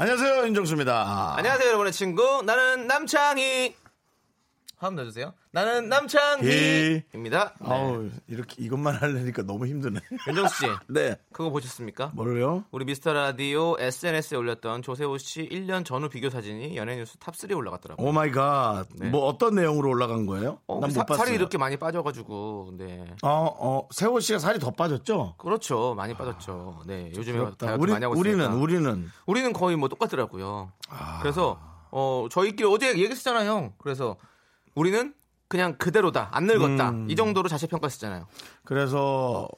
안녕하세요 윤정수입니다. 안녕하세요, 여러분의 친구. 나는 남창희. 화음 넣어주세요. 나는 예. 남창희입니다. 네. 아우 이렇게 이것만 하려니까 너무 힘드네. 윤정수 씨, 네. 그거 보셨습니까? 뭐를요? 우리 미스터 라디오 SNS에 올렸던 조세호 씨 1년 전후 비교 사진이 연예뉴스 top 3에 올라갔더라고요. Oh my god. 네. 뭐 어떤 내용으로 올라간 거예요? 어, 난못 사- 봤어요. 살이 이렇게 많이 빠져가지고, 네. 어, 어, 세호 씨가 살이 더 빠졌죠? 그렇죠. 많이 빠졌죠. 네. 요즘에 부럽다. 다이어트 우리, 많이 하고 우리는, 있으니까. 우리는. 우리는 거의 뭐 똑같더라고요. 그래서 어 저희끼리 어제 얘기했잖아요, 형. 그래서 우리는 그냥 그대로다, 안 늙었다. 음. 이 정도로 자체 평가 했잖아요. 그래서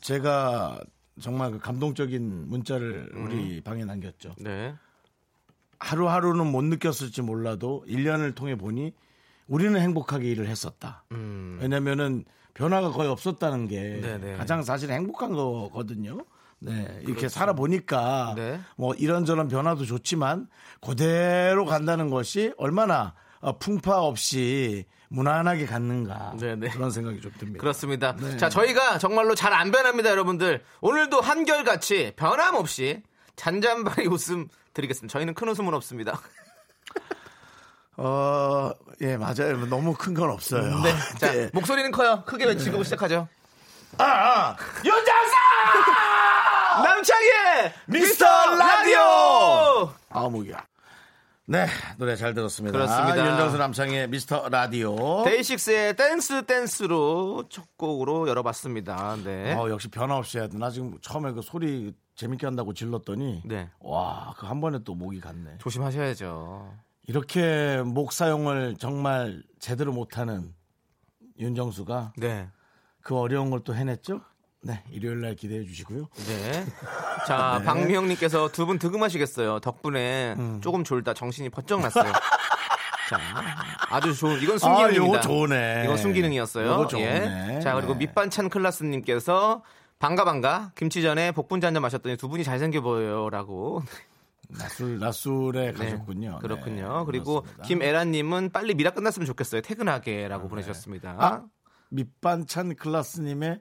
제가 정말 그 감동적인 문자를 음. 우리 방에 남겼죠. 네. 하루하루는 못 느꼈을지 몰라도 1년을 통해 보니 우리는 행복하게 일을 했었다. 음. 왜냐면은 변화가 거의 없었다는 게 네네. 가장 사실 행복한 거거든요. 네, 이렇게 살아보니까 네. 뭐 이런저런 변화도 좋지만 그대로 간다는 것이 얼마나 어, 풍파 없이 무난하게 갔는가 네네. 그런 생각이 좀 듭니다. 그렇습니다. 네. 자, 저희가 정말로 잘 안 변합니다, 여러분들. 오늘도 한결같이 변함없이 잔잔바리 웃음 드리겠습니다. 저희는 큰 웃음은 없습니다. 어, 예, 맞아요. 너무 큰 건 없어요. 네. 자, 네. 목소리는 커요. 크게 외치고 시작하죠. 아, 아, 윤장사! 남창희의 미스터 라디오! 아, 목이야. 네, 노래 잘 들었습니다. 그렇습니다. 윤정수 남창의 미스터 라디오. 데이식스의 댄스 댄스로 첫 곡으로 열어봤습니다. 네. 어, 역시 변화 없이 해야 돼. 나 지금 처음에 그 소리 재밌게 한다고 질렀더니 네. 와, 그 한 번에 또 목이 갔네. 조심하셔야죠. 이렇게 목 사용을 정말 제대로 못하는 윤정수가 네. 그 어려운 걸 또 해냈죠? 네, 일요일 날 기대해 주시고요. 네. 자, 박미영님께서 두 분 득음하시겠어요. 덕분에 음. 조금 졸다 정신이 번쩍 났어요. 자, 아주 좋은, 이건 아, 순기능입니다. 요거 좋네. 이건 순기능이었어요. 좋네. 예. 자, 그리고 네. 밑반찬 클라스님께서 반가 반가 김치전에 복분자 한잔 마셨더니 두 분이 잘생겨 보여요라고. 낮술, 낮술에 네, 가셨군요. 그렇군요. 네, 그리고. 김에라님은 빨리 미라 끝났으면 좋겠어요. 퇴근하게라고 보내주셨습니다. 아, 밑반찬 클라스님의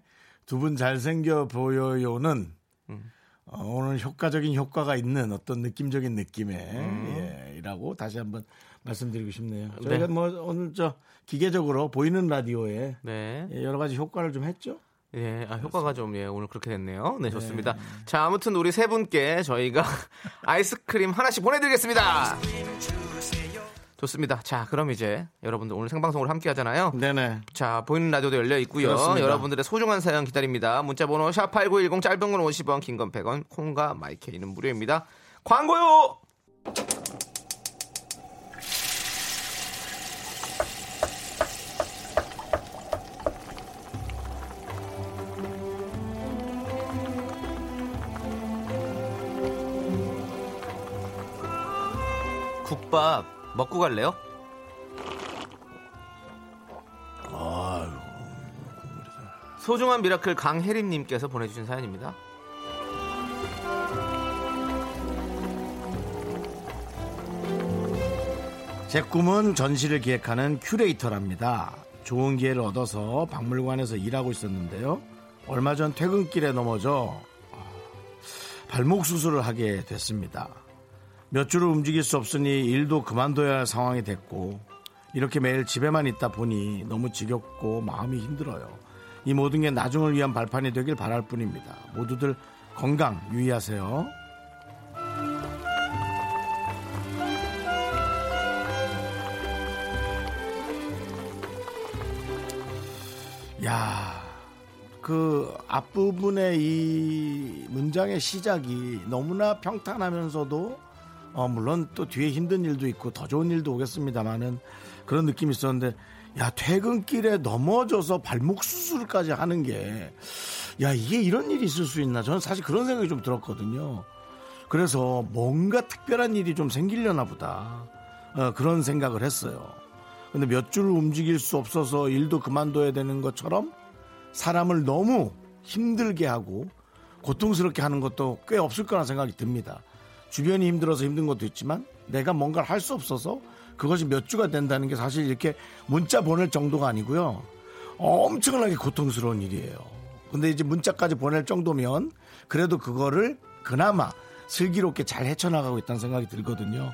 두 분 잘생겨 보여요는 음. 어, 오늘 효과적인 효과가 있는 어떤 느낌적인 느낌의 음. 예, 이라고 다시 한번 말씀드리고 싶네요. 네. 저희가 뭐 오늘 저 기계적으로 보이는 라디오에 네. 예, 여러 가지 효과를 좀 했죠. 예, 아, 효과가 좀, 예, 오늘 그렇게 됐네요. 네, 좋습니다. 자, 아무튼 우리 세 분께 저희가 아이스크림 하나씩 보내드리겠습니다. 좋습니다. 자, 그럼 이제 여러분들 오늘 생방송으로 함께 하잖아요. 네네. 자, 보이는 라디오도 열려 있고요. 그렇습니다. 여러분들의 소중한 사연 기다립니다. 문자 번호 샵8910 짧은 건 50원, 긴 건 100원, 콩과 마이케이는 무료입니다. 광고요! 먹고 갈래요? 소중한 미라클 강혜림님께서 보내주신 사연입니다. 제 꿈은 전시를 기획하는 큐레이터랍니다. 좋은 기회를 얻어서 박물관에서 일하고 있었는데요. 얼마 전 퇴근길에 넘어져 발목 수술을 하게 됐습니다. 몇 주를 움직일 수 없으니 일도 그만둬야 할 상황이 됐고 이렇게 매일 집에만 있다 보니 너무 지겹고 마음이 힘들어요. 이 모든 게 나중을 위한 발판이 되길 바랄 뿐입니다. 모두들 건강 유의하세요. 야, 그 앞부분의 이 문장의 시작이 너무나 평탄하면서도 어, 물론 또 뒤에 힘든 일도 있고 더 좋은 일도 오겠습니다만은 그런 느낌이 있었는데 야 퇴근길에 넘어져서 발목 수술까지 하는 게 야 이게 이런 일이 있을 수 있나 저는 사실 그런 생각이 좀 들었거든요. 그래서 뭔가 특별한 일이 좀 생기려나 보다. 어, 그런 생각을 했어요. 근데 몇 줄 움직일 수 없어서 일도 그만둬야 되는 것처럼 사람을 너무 힘들게 하고 고통스럽게 하는 것도 꽤 없을 거라 생각이 듭니다. 주변이 힘들어서 힘든 것도 있지만 내가 뭔가를 할 수 없어서 그것이 몇 주가 된다는 게 사실 이렇게 문자 보낼 정도가 아니고요. 엄청나게 고통스러운 일이에요. 근데 이제 문자까지 보낼 정도면 그래도 그거를 그나마 슬기롭게 잘 헤쳐나가고 있다는 생각이 들거든요.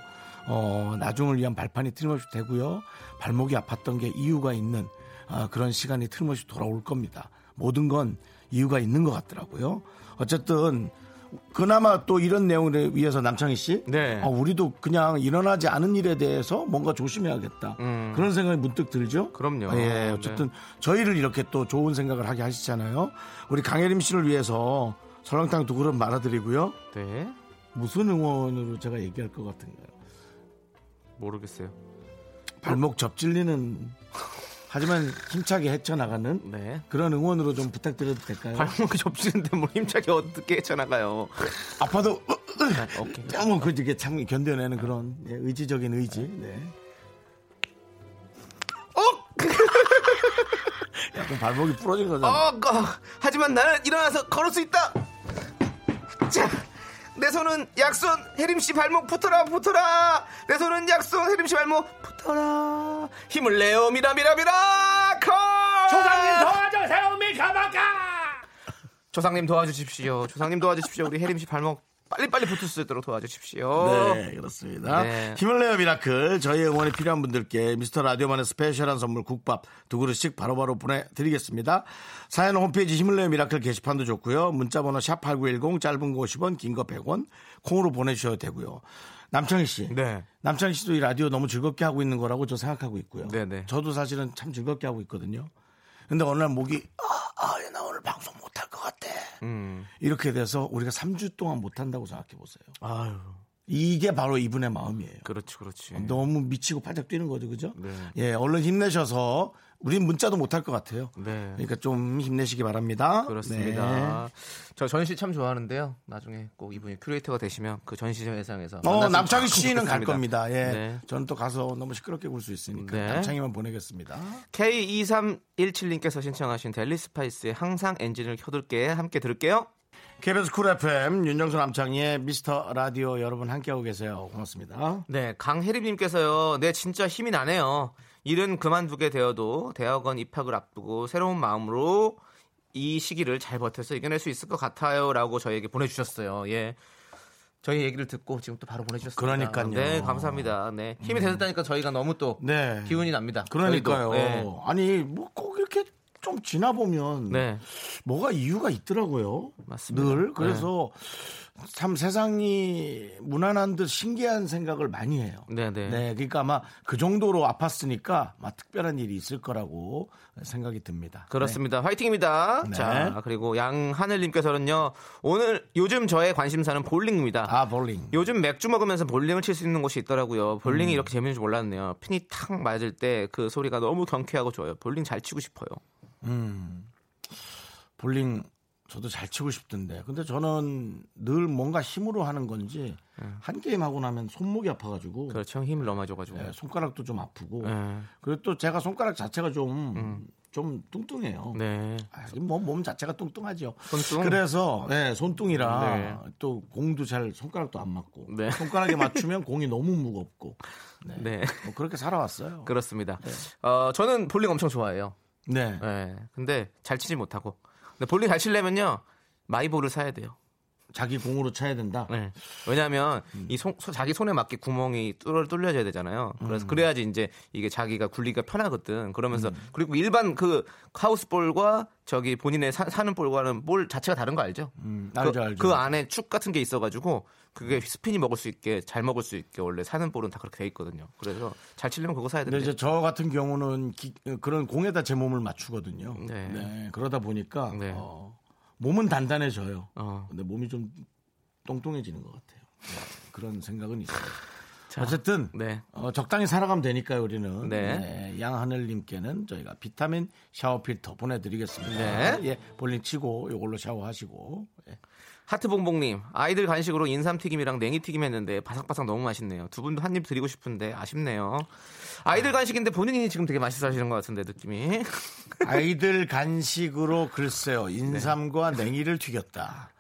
어, 나중을 위한 발판이 틀림없이 되고요. 발목이 아팠던 게 이유가 있는 아, 그런 시간이 틀림없이 돌아올 겁니다. 모든 건 이유가 있는 것 같더라고요. 어쨌든 그나마 또 이런 내용을 위해서 남창희 씨, 네. 어, 우리도 그냥 일어나지 않은 일에 대해서 뭔가 조심해야겠다 음. 그런 생각이 문득 들죠. 그럼요. 예, 네. 어쨌든 저희를 이렇게 또 좋은 생각을 하게 하시잖아요. 우리 강혜림 씨를 위해서 설렁탕 두 그릇 말아드리고요. 네. 무슨 응원으로 제가 얘기할 것 같은가요? 모르겠어요. 발목 접질리는 하지만 힘차게 헤쳐나가는 네. 그런 응원으로 좀 부탁드려도 될까요? 발목이 접시는데 뭘 힘차게 어떻게 헤쳐나가요? 아파도 네, 오케이. 뭐 그게 참 견뎌내는 그런 예, 의지적인 의지. 네. 어! 약간 발목이 부러진 거잖아. 어, 어, 하지만 나는 일어나서 걸을 수 있다. 자, 내 손은 약손 혜림 씨 발목 붙어라 붙어라. 내 손은 약손 혜림 씨 발목 붙어라. 힘을 내요 mira mira miracle. 조상님 도와주세요 미카마카 조상님 도와주십시오. 조상님 도와주십시오. 우리 혜림 씨 발목 빨리빨리 붙을 수 있도록 도와주십시오. 네, 그렇습니다. 네. 힘을 내요 miracle. 저희 응원이 필요한 분들께 미스터 라디오만의 special한 선물 국밥 두 그릇씩 바로바로 보내드리겠습니다. 사연 홈페이지 힘을 내요 miracle 게시판도 좋고요. 문자번호 샵8910 짧은 거 50원, 긴 거 100원 콩으로 보내주셔도 되고요. 남창희 씨. 네. 남창희 씨도 이 라디오 너무 즐겁게 하고 있는 거라고 저 생각하고 있고요. 네, 네. 저도 사실은 참 즐겁게 하고 있거든요. 근데 어느 날 목이 아, 아, 나 오늘 방송 못 할 것 같아. 음. 이렇게 돼서 우리가 3주 동안 못 한다고 생각해 보세요. 아유, 이게 바로 이분의 마음이에요. 그렇지, 그렇지. 너무 미치고 팔짝 뛰는 거죠, 그죠? 네. 예, 얼른 힘내셔서 우린 문자도 못할 것 같아요. 네. 그러니까 좀 힘내시기 바랍니다. 그렇습니다. 저 전시 참 좋아하는데요. 나중에 꼭 이분이 큐레이터가 되시면 그 전시회장에서 네. 어, 남창희 참 씨는 갈. 겁니다. 예. 네. 저는 또 가서 너무 시끄럽게 굴 수 있으니까 네. 남창희만 보내겠습니다. K2317님께서 신청하신 델리 스파이스의 항상 엔진을 켜둘게 함께 들을게요. KBS 쿨 FM 윤정수 남창희의 미스터 라디오 여러분 함께하고 계세요. 고맙습니다. 네, 강혜림님께서요. 네, 진짜 힘이 나네요. 일은 그만두게 되어도 대학원 입학을 앞두고 새로운 마음으로 이 시기를 잘 버텨서 이겨낼 수 있을 것 같아요라고 저희에게 보내주셨어요. 예. 저희 얘기를 듣고 지금 또 바로 보내주셨습니다. 그러니까요. 네, 감사합니다. 네, 힘이 되셨다니까 저희가 너무 또 네. 기운이 납니다. 그러니까요. 네. 아니, 뭐 꼭 이렇게 좀 지나 보면 네. 뭐가 이유가 있더라고요. 맞습니다. 네. 늘 그래서 참 세상이 무난한 듯 신기한 생각을 많이 해요. 네, 네. 그러니까 아마 그 정도로 아팠으니까 막 특별한 일이 있을 거라고 생각이 듭니다. 그렇습니다. 화이팅입니다. 네. 자, 그리고 양하늘님께서는요, 오늘 요즘 저의 관심사는 볼링입니다. 네. 아 볼링. 요즘 맥주 먹으면서 볼링을 칠 수 있는 곳이 있더라고요. 볼링이 음. 이렇게 재밌는 줄 몰랐네요. 핀이 탁 맞을 때 그 소리가 너무 경쾌하고 좋아요. 볼링 잘 치고 싶어요. 볼링 저도 잘 치고 싶던데. 근데 저는 늘 뭔가 힘으로 하는 건지 한 게임 하고 나면 손목이 아파가지고 그렇죠. 힘을 너무 줘가지고. 네, 손가락도 좀 아프고 네. 그리고 또 제가 손가락 자체가 좀좀 뚱뚱해요. 네. 아, 뭐, 몸 자체가 뚱뚱하죠. 손뚱? 그래서 네, 손뚱이라 네. 또 공도 잘 손가락도 안 맞고 네. 손가락에 맞추면 공이 너무 무겁고 네. 네. 뭐 그렇게 살아왔어요. 그렇습니다. 어, 저는 볼링 엄청 좋아해요. 네. 네. 근데 잘 치지 못하고. 근데 볼링 잘 치려면요. 마이볼을 사야 돼요. 자기 공으로 쳐야 된다. 네. 왜냐하면 음. 이 손, 손- 자기 손에 맞게 구멍이 뚫어, 뚫려져야 되잖아요. 음. 그래서 그래야지 이제 이게 자기가 굴리기가 편하거든. 그러면서 음. 그리고 일반 그 하우스 볼과 저기 본인의 사, 는 볼과는 볼 자체가 다른 거 알죠? 음, 그, 알죠, 알죠. 그 안에 축 같은 게 있어가지고 그게 스피니 먹을 수 있게 잘 먹을 수 있게 원래 사는 볼은 다 그렇게 돼 있거든요. 그래서 잘 치려면 그거 사야 되는데. 이제 저 같은 경우는 기- 그런 공에다 제 몸을 맞추거든요. 네. 네, 그러다 보니까 네. 어, 몸은 단단해져요. 어. 근데 몸이 좀 똥똥해지는 것 같아요. 네, 그런 생각은 있어요. 어쨌든 네. 어, 적당히 살아가면 되니까요 우리는 네. 네, 양하늘님께는 저희가 비타민 샤워 필터 보내드리겠습니다. 네. 예, 볼링 치고 이걸로 샤워하시고 예. 하트봉봉님 아이들 간식으로 인삼 튀김이랑 냉이 튀김 했는데 바삭바삭 너무 맛있네요. 두 분도 한 입 드리고 싶은데 아쉽네요. 아이들 간식인데 본인이 지금 되게 맛있어 하시는 것 같은데 느낌이. 아이들 간식으로 글쎄요 인삼과 냉이를 튀겼다.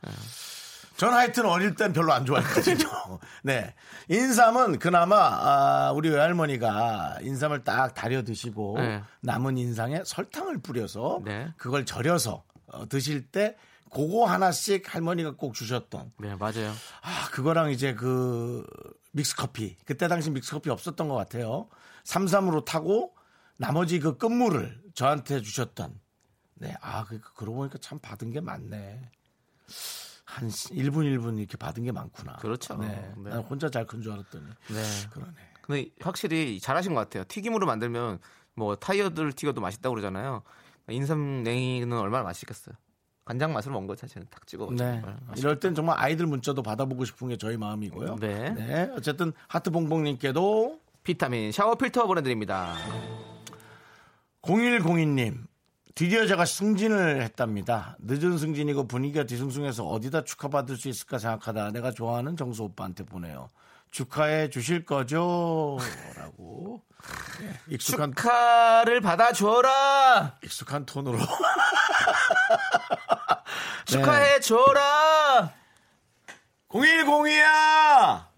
전 하여튼 어릴 땐 별로 안 좋아했거든요. 네. 인삼은 그나마, 아, 우리 외할머니가 인삼을 딱 다려 드시고 네. 남은 인상에 설탕을 뿌려서 네. 그걸 절여서 어, 드실 때 그거 하나씩 할머니가 꼭 주셨던 네 맞아요. 아, 그거랑 이제 그 믹스커피. 그때 당시 믹스커피 없었던 것 같아요. 삼삼으로 타고 나머지 그 끝물을 저한테 주셨던. 네. 아, 그, 그러고 보니까 참 받은 게 많네. 한 1분 1분 이렇게 받은 게 많구나. 그렇죠. 네. 네. 난 혼자 잘 큰 줄 알았더니. 네. 그러네. 근데 확실히 잘하신 것 같아요. 튀김으로 만들면 뭐 타이어들 튀겨도 맛있다고 그러잖아요. 인삼 냉이는 얼마나 맛있겠어요. 간장 맛으로 먹은 거 자체는 탁 찍어. 네. 맛있- 이럴 땐 정말 아이들 문자도 받아보고 싶은 게 저희 마음이고요. 네. 어쨌든 하트봉봉님께도 비타민 샤워 필터 보내드립니다. 0102님, 드디어 제가 승진을 했답니다. 늦은 승진이고 분위기가 뒤숭숭해서 어디다 축하받을 수 있을까 생각하다 내가 좋아하는 정수 오빠한테 보내요. 축하해 주실 거죠? 라고. 네, 익숙한, 축하를 받아줘라. 익숙한 톤으로. 축하해 줘라. 0102야!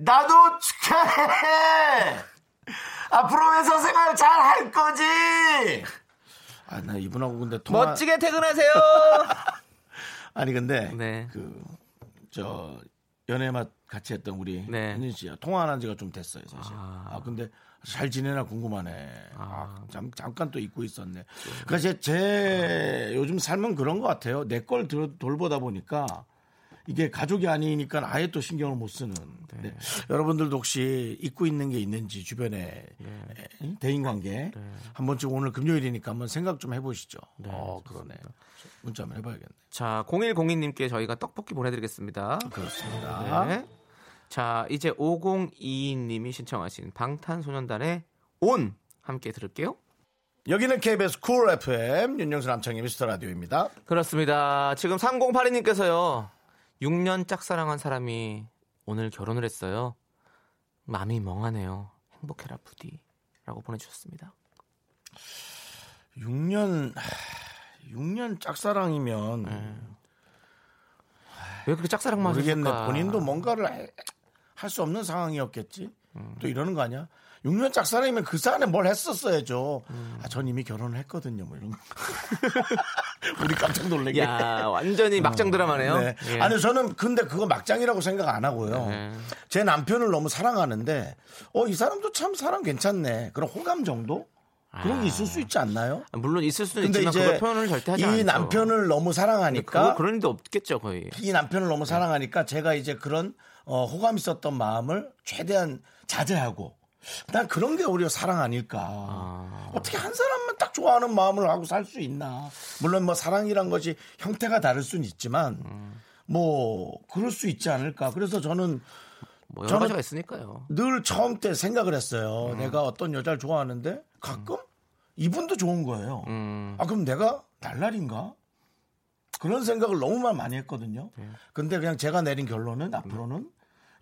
나도 축하해! 앞으로 회사 생활 잘 할 거지! 아, 나 이분하고 근데 통화. 멋지게 퇴근하세요. 아니 근데 네. 그 저 연애 맛 같이 했던 우리 네. 현진 씨야 통화 안 한 지가 좀 됐어요 사실. 아, 근데 잘 지내나 궁금하네. 아, 잠, 잠깐 또 잊고 있었네. 그러니까 제, 제 요즘 삶은 그런 것 같아요. 내 걸 돌보다 보니까 이게 가족이 아니니까 아예 또 신경을 못 쓰는. 네. 여러분들도 혹시 잊고 있는 게 있는지 주변에 에, 대인 관계 한 번쯤 오늘 금요일이니까 한번 생각 좀 해보시죠. 어 그러네. 문자 한번 해봐야겠네. 자, 0102님께 저희가 떡볶이 보내드리겠습니다. 그렇습니다. 네. 자, 이제 5022님이 신청하신 방탄소년단의 온 함께 들을게요. 여기는 KBS 쿨 FM 윤정수 남창희 미스터 라디오입니다. 그렇습니다. 지금 3082님께서요. 6년 짝사랑한 사람이 오늘 결혼을 했어요. 마음이 멍하네요. 행복해라 부디. 라고 보내주셨습니다. 6년 6년 짝사랑이면 왜 그렇게 짝사랑만 모르겠네. 하셨을까? 본인도 뭔가를 할 수 없는 상황이었겠지. 또 이러는 거 아니야? 6년 짝사랑이면 그 사안에 뭘 했었어야죠. 아, 전 이미 결혼을 했거든요. 뭐 이런 거. 우리 깜짝 놀래게. 야, 완전히 막장 드라마네요. 네. 예. 아니 저는 근데 그거 막장이라고 생각 안 하고요. 네. 제 남편을 너무 사랑하는데 어 이 사람도 참 사람 괜찮네. 그런 호감 정도 그런 게 있을 수 있지 않나요? 물론 있을 수는 있지만 이제 그걸 표현을 절대 하지 이 않죠. 남편을 너무 사랑하니까 그런 일도 없겠죠 거의. 이 남편을 너무 사랑하니까 제가 이제 그런 어, 호감 있었던 마음을 최대한 자제하고 난 그런 게 오히려 사랑 아닐까. 어떻게 한 사람만 딱 좋아하는 마음을 하고 살 수 있나. 물론 뭐 사랑이란 것이 형태가 다를 수는 있지만 뭐 그럴 수 있지 않을까. 그래서 저는 뭐 여러 가지가 있으니까요. 늘 처음 때 생각을 했어요. 음. 내가 어떤 여자를 좋아하는데 가끔 이분도 좋은 거예요. 음. 아 그럼 내가 날라리인가? 그런 생각을 너무 많이 했거든요. 네. 근데 그냥 제가 내린 결론은 앞으로는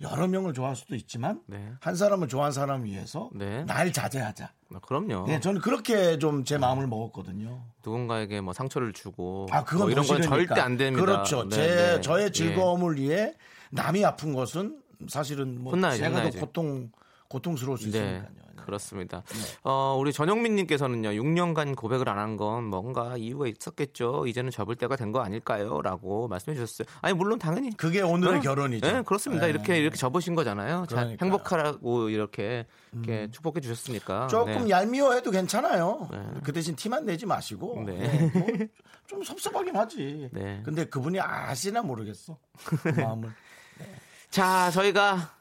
여러 명을 좋아할 수도 있지만 네. 한 사람을 좋아하는 사람 위해서 네. 날 자제하자. 아, 그럼요. 예, 저는 그렇게 좀 제 마음을 먹었거든요. 누군가에게 뭐 상처를 주고 아, 그건 뭐 이런 더 건. 절대 안 됩니다. 그렇죠. 네, 제 네. 저의 예. 즐거움을 위해 남이 아픈 것은 사실은 뭐 혼나야지, 제가. 더 고통 고통스러울 수 네, 있으니까요. 네. 그렇습니다. 어, 우리 전영민님께서는요, 6년간 고백을 안 한 건 뭔가 이유가 있었겠죠. 이제는 접을 때가 된 거 아닐까요? 라고 말씀해 주셨어요. 아니, 물론 당연히. 그게 오늘의 어? 결혼이죠. 네, 그렇습니다. 네. 이렇게, 이렇게 접으신 거잖아요. 음. 행복하라고 이렇게, 이렇게 축복해 주셨으니까. 조금 네. 얄미워해도 괜찮아요. 그 대신 티만 내지 마시고 네. 네, 뭐 좀 섭섭하긴 하지. 네. 근데 그분이 아시나 모르겠어. 그 마음을. 자, 저희가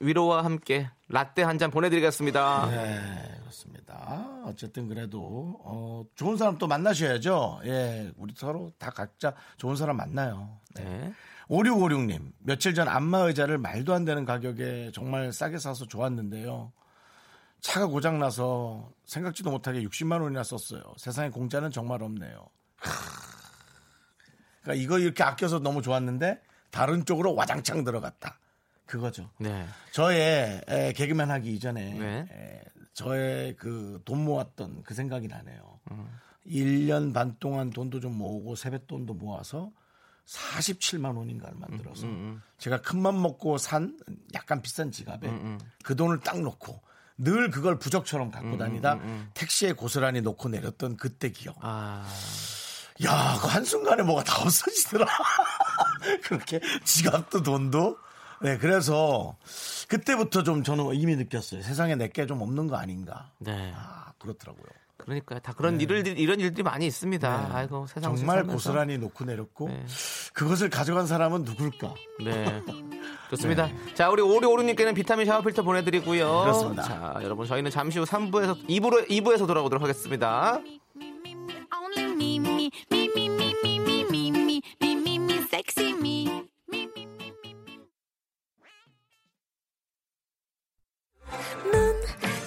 위로와 함께 라떼 한 잔 보내드리겠습니다. 네. 그렇습니다. 어쨌든 그래도 어, 좋은 사람 또 만나셔야죠. 예, 우리 서로 다 각자 좋은 사람 만나요. 네. 5656님, 며칠 전 안마 의자를 말도 안 되는 가격에 정말 싸게 사서 좋았는데요. 차가 고장나서 생각지도 못하게 60만 원이나 썼어요. 세상에 공짜는 정말 없네요. 하... 그러니까 이거 이렇게 아껴서 너무 좋았는데 다른 쪽으로 와장창 들어갔다. 그거죠. 네. 저의 에, 개그맨 하기 이전에 네. 에, 저의 그 돈 모았던 그 생각이 나네요. 1년 반 동안 돈도 좀 모으고 세뱃돈도 모아서 47만 원인가를 만들어서 제가 큰맘 먹고 산 약간 비싼 지갑에 그 돈을 딱 놓고 늘 그걸 부적처럼 갖고 다니다 택시에 고스란히 놓고 내렸던 그때 기억. 아, 야, 그 한순간에 뭐가 다 없어지더라. 그렇게 지갑도 돈도. 네, 그래서 그때부터 좀 저는 이미 느꼈어요. 세상에 내게 좀 없는 거 아닌가. 네. 아, 그렇더라고요. 그러니까 다 그런 일들 이런 일들이 많이 있습니다. 아이고 세상 네. 정말 살면서. 고스란히 놓고 내렸고 네. 그것을 가져간 사람은 누굴까? 네. 좋습니다. 자, 우리 오리오르님께는 비타민 샤워 필터 보내드리고요. 그렇습니다. 자, 여러분, 저희는 잠시 후 3부에서, 2부로, 2부에서 돌아오도록 하겠습니다.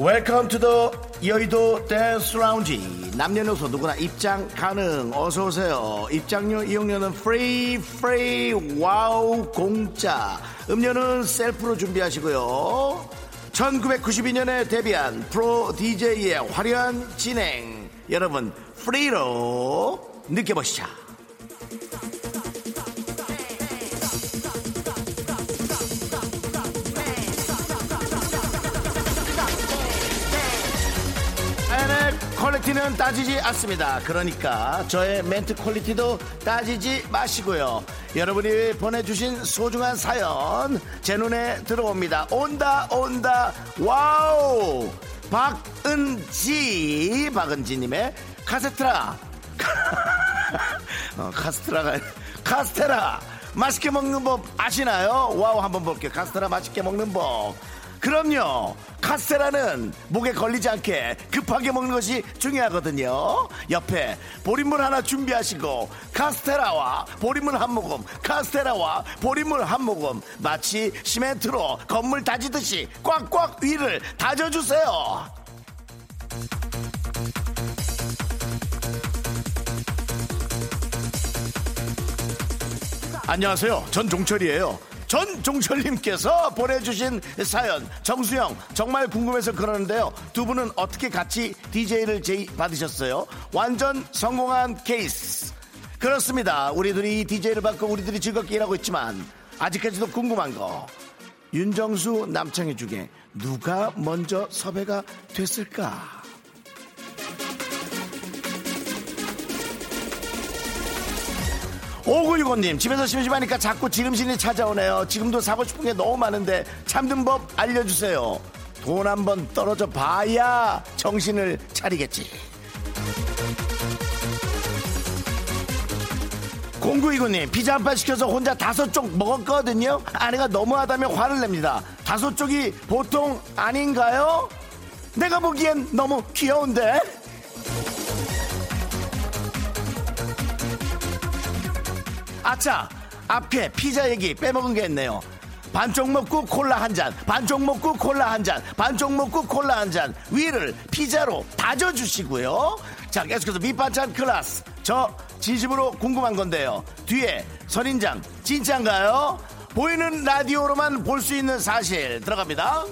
Welcome to the 여의도 댄스 라운지 남녀노소 누구나 입장 가능. 어서 오세요. 입장료 이용료는 free free wow 공짜. 음료는 셀프로 준비하시고요. 1992년에 데뷔한 프로 DJ의 화려한 진행. 여러분 free로 느껴보시죠 quality는 따지지 않습니다. 그러니까 저의 멘트 quality도 따지지 마시고요. 여러분이 보내주신 소중한 사연 제 눈에 들어옵니다. 온다 온다 wow 박은지 박은지님의 카세트라 어, 카스테라가 아니라 카스테라 맛있게 먹는 법 아시나요? wow 한번 볼게요. 카스테라 맛있게 먹는 법. 그럼요. 카스테라는 목에 걸리지 않게 급하게 먹는 것이 중요하거든요. 옆에 보리물 하나 준비하시고 카스테라와 보리물 한 모금, 카스테라와 보리물 한 모금 마치 시멘트로 건물 다지듯이 꽉꽉 위를 다져주세요. 안녕하세요. 전 종철이에요. 전 종철님께서 보내주신 사연 정수영 정말 궁금해서 그러는데요. 두 분은 어떻게 같이 DJ를 제의 받으셨어요? 완전 성공한 케이스. 그렇습니다. 우리들이 DJ를 받고 우리들이 즐겁게 일하고 있지만 아직까지도 궁금한 거 윤정수 남창희 중에 누가 먼저 섭외가 됐을까? 오구육오님 집에서 심심하니까 자꾸 지름신이 찾아오네요. 지금도 사고 싶은 게 너무 많은데 참는 법 알려주세요. 돈 한 번 떨어져 봐야 정신을 차리겠지. 공구이구님 피자 한 판 시켜서 혼자 다섯 쪽 먹었거든요. 아내가 너무하다며 화를 냅니다. 다섯 쪽이 보통 아닌가요? 내가 보기엔 너무 귀여운데. 아차 앞에 피자 얘기 빼먹은 게 있네요. 반쪽 먹고 콜라 한 잔 반쪽 먹고 콜라 한 잔 반쪽 먹고 콜라 한 잔 위를 피자로 다져주시고요. 자 계속해서 밑반찬 클래스. 저 진심으로 궁금한 건데요. 뒤에 선인장 진짜인가요? 보이는 라디오로만 볼 수 있는 사실 들어갑니다.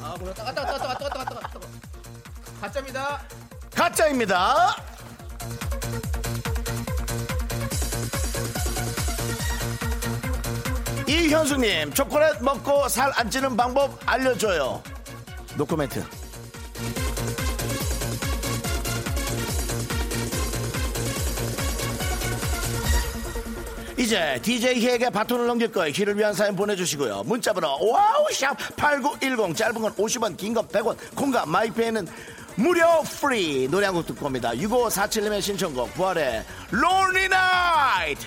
가 짜입니다. 가짜입니다. 이현수님, 초콜릿 먹고 살 안 찌는 방법 알려줘요. 노코멘트. 이제 DJ에게 바톤을 넘길 거예요. 길을 위한 사연 보내주시고요. 문자번호 와우샵 8910 짧은 건 50원 긴 건 100원 콩과 마이페이는 무료 프리 노래 한 곡 듣고 옵니다. 6547님의 신청곡 부활의 나이트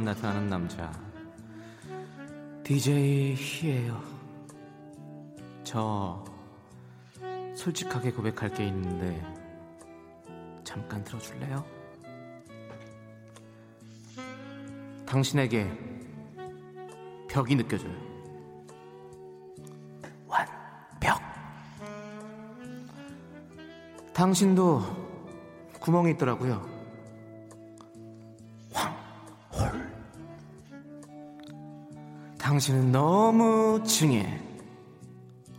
만 나타나는 남자. DJ 희예요. 저 솔직하게 고백할 게 있는데 잠깐 들어줄래요? 당신에게 벽이 느껴져요. 완벽. 당신도 구멍이 있더라고요. 당신은 너무 중해.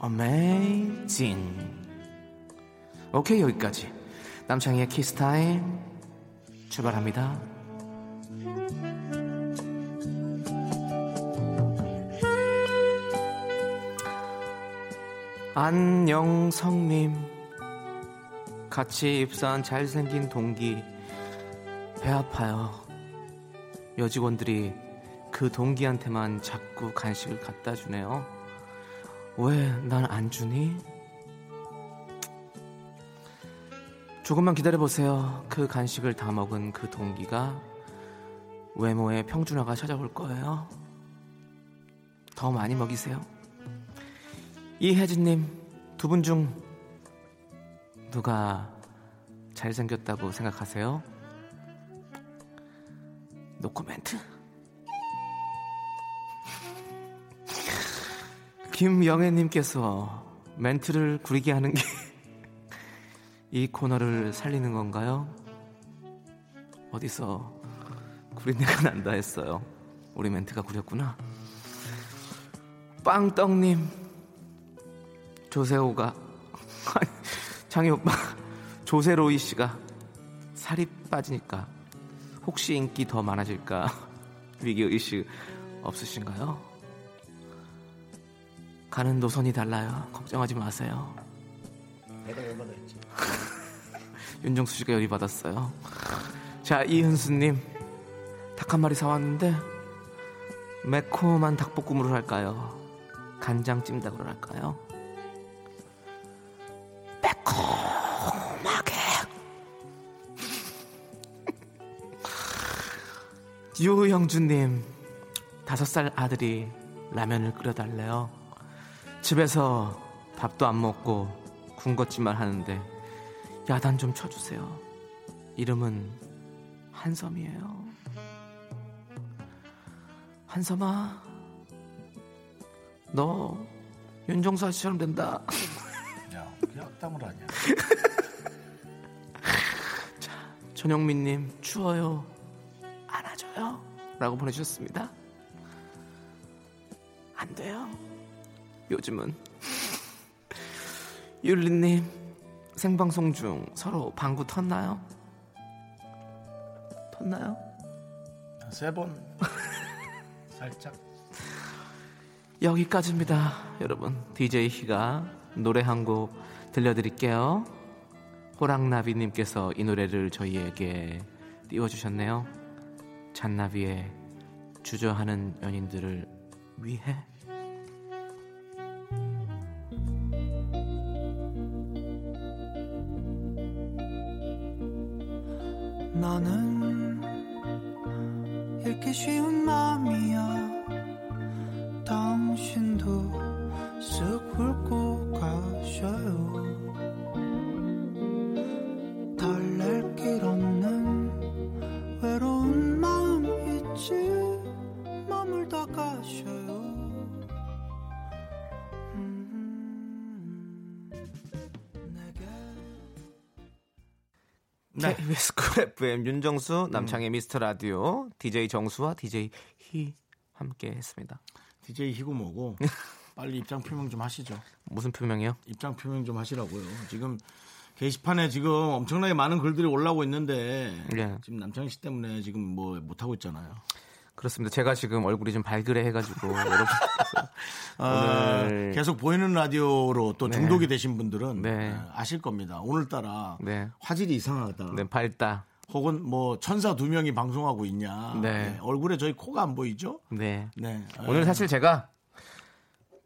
Amazing. 오케이, 여기까지. 남창희의 키스타임 출발합니다. 안녕성님. 같이 입사한 잘생긴 동기. 배 아파요. 여직원들이 그 동기한테만 자꾸 간식을 갖다 주네요. 왜 난 안 주니? 조금만 기다려 보세요. 그 간식을 다 먹은 그 동기가 외모의 평준화가 찾아올 거예요. 더 많이 먹이세요. 이혜진님, 두 분 중 누가 잘생겼다고 생각하세요? 노코멘트. 김영애님께서 멘트를 구리게 하는 게 이 코너를 살리는 건가요? 어디서 구린내가 난다 했어요. 우리 멘트가 구렸구나. 빵떡님, 조세호가, 장희 오빠, 조세로이 씨가 살이 빠지니까 혹시 인기 더 많아질까 위기의식 없으신가요? 가는 노선이 달라요. 걱정하지 마세요. 내가 했지? 윤정수 씨가 열이 받았어요. 자, 이은수님. 닭 한 마리 사왔는데, 매콤한 닭볶음으로 할까요? 간장 찜닭으로 할까요? 매콤하게. 유영주님. 다섯 살 아들이 라면을 끓여달래요. 집에서 밥도 안 먹고 군것질만 하는데 야단 좀 쳐주세요. 이름은 한섬이에요. 한섬아, 너 윤정수 아씨처럼 된다. 야, 악담을 하냐? 전영민님 추워요. 안아줘요. 라고 보내주셨습니다. 안 돼요. 요즘은 율리님 생방송 중 서로 방구 텄나요? 텄나요? 세 번. 살짝. 여기까지입니다, 여러분. DJ 희가 노래 한 곡 들려드릴게요. 호랑나비님께서 이 노래를 저희에게 띄워주셨네요. 잔나비의 주저하는 연인들을 위해. 나는 KBS 쿨 FM 윤정수 남창희의 미스터 라디오 DJ 정수와 DJ 희 함께 했습니다. DJ 희고 뭐고 빨리 입장 표명 좀 하시죠. 무슨 표명이요? 입장 표명 좀 하시라고요. 지금 게시판에 지금 엄청나게 많은 글들이 올라오고 있는데 예. 지금 남창희 씨 때문에 지금 뭐 못하고 있잖아요. 그렇습니다. 제가 지금 얼굴이 좀 발그레 해가지고 여러분께서 아, 오늘- 계속 보이는 라디오로 또 네. 중독이 되신 분들은 네. 아, 아실 겁니다. 오늘따라 네. 화질이 이상하다. 네, 밝다. 혹은 뭐 천사 두 명이 방송하고 있냐. 네. 네, 얼굴에 저희 코가 안 보이죠? 네. 네. 오늘 사실 제가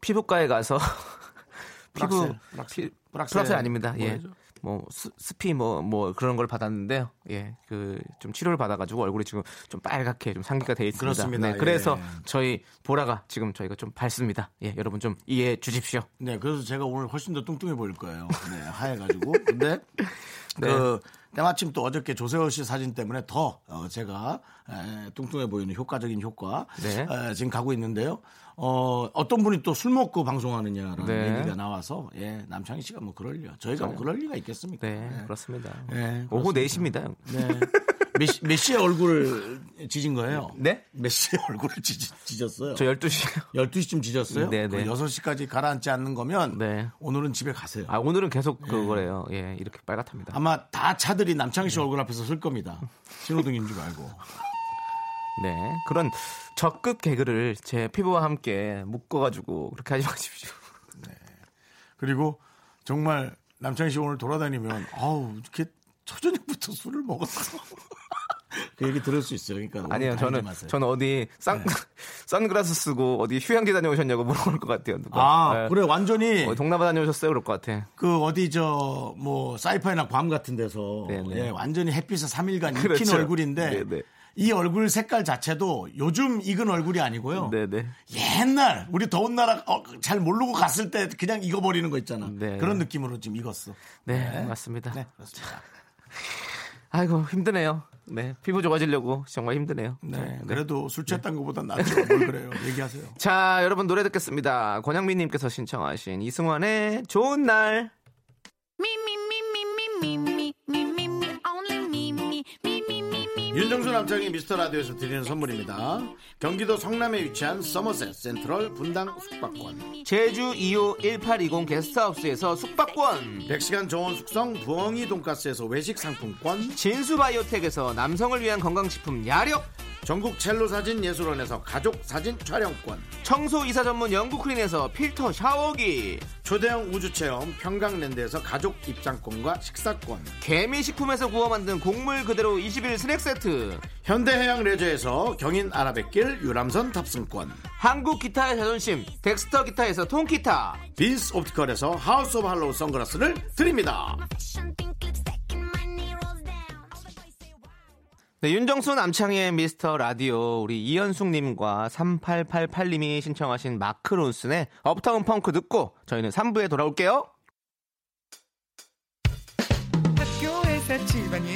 피부과에 가서 피부 브락셀. 브락셀 아닙니다. 예. 뭐 스, 스피 뭐뭐 그런 걸 받았는데요. 예. 그 좀 치료를 받아 가지고 얼굴이 지금 좀 빨갛게 좀 상기가 돼 있습니다. 그렇습니다. 네, 그래서 예. 저희 보라가 지금 저희가 좀 밝습니다. 예, 여러분 좀 이해해 주십시오. 네, 그래서 제가 오늘 훨씬 더 뚱뚱해 보일 거예요. 네, 하얘가지고. 근데 네. 그 때마침 또 어저께 조세호 씨 사진 때문에 더 어, 제가 에, 뚱뚱해 보이는 효과적인 효과 네. 에, 지금 가고 있는데요. 어, 어떤 분이 또 술 먹고 방송하느냐라는 네. 얘기가 나와서 예, 남창희 씨가 뭐 그럴려. 저희가 뭐 그럴 리가 있겠습니까? 네, 그렇습니다. 네, 오후 그렇습니다. 4시입니다. 네. 몇, 시- 몇 얼굴을 지진 거예요? 네? 몇 시에 얼굴을 지, 졌어요 저 12시요. 12시쯤 지졌어요? 네, 네. 6시까지 가라앉지 않는 거면 네. 오늘은 집에 가세요. 아, 오늘은 계속 그거래요. 예, 이렇게 빨갛답니다. 아마 다 차들이 남창희 씨 얼굴 앞에서 설 겁니다. 신호등인 줄 알고. 네. 그런 적급 개그를 제 피부와 함께 묶어가지고 그렇게 하지 마십시오. 그리고 정말 남창희 씨 오늘 돌아다니면 아우 이렇게 초저녁부터 술을 먹었어. 그 얘기 들을 수 있어요. 그러니까 아니요, 저는. 저는 어디 선, 네. 선글라스 쓰고 어디 휴양지 다녀오셨냐고 물어볼 것 같아요. 누가. 아 예. 그래 완전히 어디 동남아 다녀오셨어요? 그럴 것 같아. 그 어디 저 뭐 사이파이나 괌 같은 데서 네네. 예, 완전히 햇빛에 3일간 익힌 그렇죠. 얼굴인데 네네. 이 얼굴 색깔 자체도 요즘 익은 얼굴이 아니고요. 네네. 옛날 우리 더운 나라 어, 잘 모르고 갔을 때 그냥 익어버리는 거 있잖아. 네. 그런 느낌으로 지금 익었어. 네, 맞습니다. 네, 그렇습니다. 아이고, 힘드네요. 네. 피부 좋아지려고 정말 힘드네요. 네, 그래도 술 취했던 것보다 낫죠. 뭘 그래요. 얘기하세요. 자, 여러분 노래 듣겠습니다. 권양민님께서 신청하신 이승환의 좋은 날. Me, 윤정수 남창희 미스터 라디오에서 드리는 선물입니다. 경기도 성남에 위치한 서머셋 센트럴 분당 숙박권. 제주 2호 1820 게스트하우스에서 숙박권. 100시간 저온 숙성 부엉이 돈가스에서 외식 상품권. 진수 바이오텍에서 남성을 위한 건강식품 야력. 전국 첼로 사진 예술원에서 가족 사진 촬영권. 청소 이사 전문 영국 크린에서 필터 샤워기. 초대형 우주 체험 평강랜드에서 가족 입장권과 식사권. 개미식품에서 구워 만든 곡물 그대로 21 스낵 세트. 현대해양 레저에서 경인 아라뱃길 유람선 탑승권. 한국 기타의 자존심. 덱스터 기타에서 통기타. 빈스 옵티컬에서 하우스 오브 할로우 선글라스를 드립니다. 네, 윤정수 남창희의 미스터 라디오 우리 이현숙님과 3888님이 신청하신 마크 론슨의 Uptown Funk 듣고 저희는 3부에 돌아올게요. 학교에서 집안일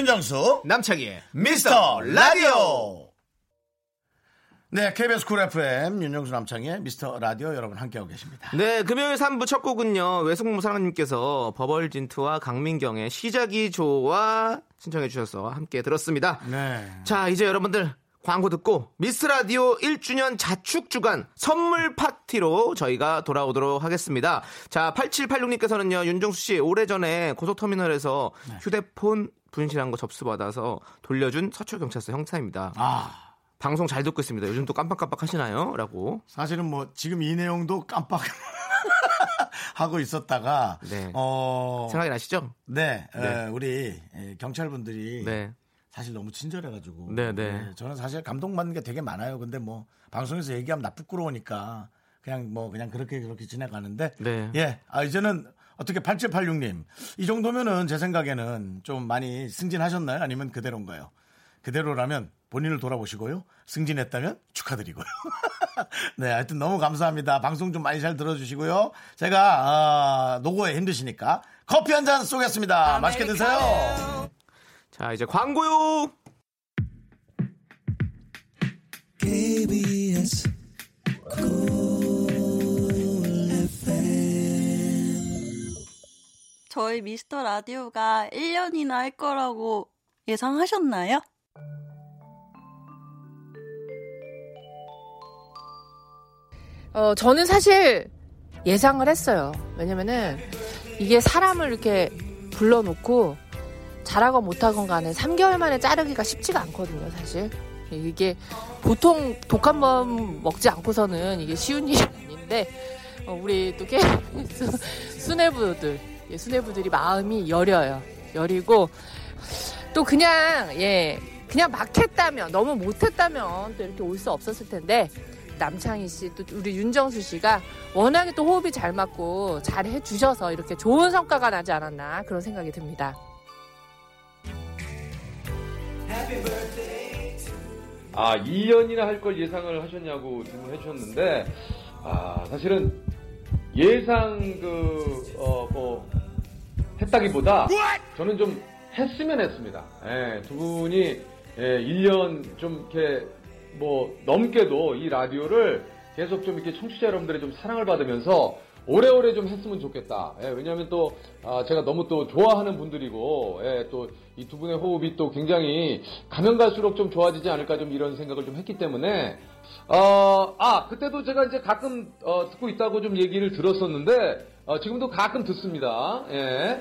윤정수 남창희의 미스터 라디오. 네, KBS 쿨 FM 윤정수 남창희의 미스터 라디오 여러분 함께하고 계십니다. 네, 금요일 3부 첫 곡은요. 외숙모 사랑님께서 버벌진트와 강민경의 시작이 좋아 신청해 주셔서 함께 들었습니다. 네. 자, 이제 여러분들 광고 듣고 미스터 라디오 1주년 자축 주간 선물 파티로 저희가 돌아오도록 하겠습니다. 자, 8786님께서는요. 윤정수 씨 오래전에 고속터미널에서 휴대폰 분실한 거 접수받아서 돌려준 서초경찰서 형사입니다. 아, 방송 잘 듣고 있습니다. 요즘 또 깜빡깜빡 하시나요? 라고. 사실은 뭐 지금 이 내용도 깜빡 하고 있었다가 네. 어, 생각이 나시죠? 네, 네. 에, 우리 에, 경찰분들이 네. 사실 너무 친절해가지고. 네, 네. 저는 사실 감동받는 게 되게 많아요. 근데 뭐 방송에서 얘기하면 나 부끄러우니까 그냥 뭐 그냥 그렇게 그렇게 지나가는데. 네. 예. 아 이제는 어떻게 8786님 이 정도면은 제 생각에는 좀 많이 승진하셨나요? 아니면 그대로인가요? 그대로라면 본인을 돌아보시고요. 승진했다면 축하드리고요. 네, 하여튼 너무 감사합니다. 방송 좀 많이 잘 들어주시고요. 제가 아, 노고에 힘드시니까 커피 한 잔 쏘겠습니다. 맛있게 드세요. 자, 이제 광고요! KBS 저희 미스터 라디오가 1년이나 할 거라고 예상하셨나요? 어, 저는 사실 예상을 했어요. 왜냐면은 이게 사람을 이렇게 불러놓고 잘하건 못하건 간에 3개월 만에 자르기가 쉽지가 않거든요, 사실. 이게 보통 독 한 번 먹지 않고서는 이게 쉬운 일이 아닌데, 어, 우리 또 KBS 수뇌부들, 예, 수뇌부들이 마음이 여려요. 여리고, 또 그냥, 예, 그냥 막 했다면, 너무 못했다면 또 이렇게 올 수 없었을 텐데, 남창희 씨, 또 우리 윤정수 씨가 워낙에 또 호흡이 잘 맞고 잘 해주셔서 이렇게 좋은 성과가 나지 않았나 그런 생각이 듭니다. 아, 2년이나 할 걸 예상을 하셨냐고 질문해 주셨는데, 아, 사실은 예상 그, 어, 뭐, 했다기보다 저는 좀 했으면 했습니다. 예, 두 분이 예, 1년 좀 이렇게 뭐 넘게도 이 라디오를 계속 좀 이렇게 청취자 여러분들의 좀 사랑을 받으면서 오래오래 좀 했으면 좋겠다. 예, 왜냐하면 또 아, 제가 너무 또 좋아하는 분들이고 예, 또이 두 분의 호흡이 또 굉장히 가면 갈수록 좀 좋아지지 않을까 좀 이런 생각을 좀 했기 때문에 어, 아 그때도 제가 이제 가끔 어, 듣고 있다고 좀 얘기를 들었었는데 어, 지금도 가끔 듣습니다. 예.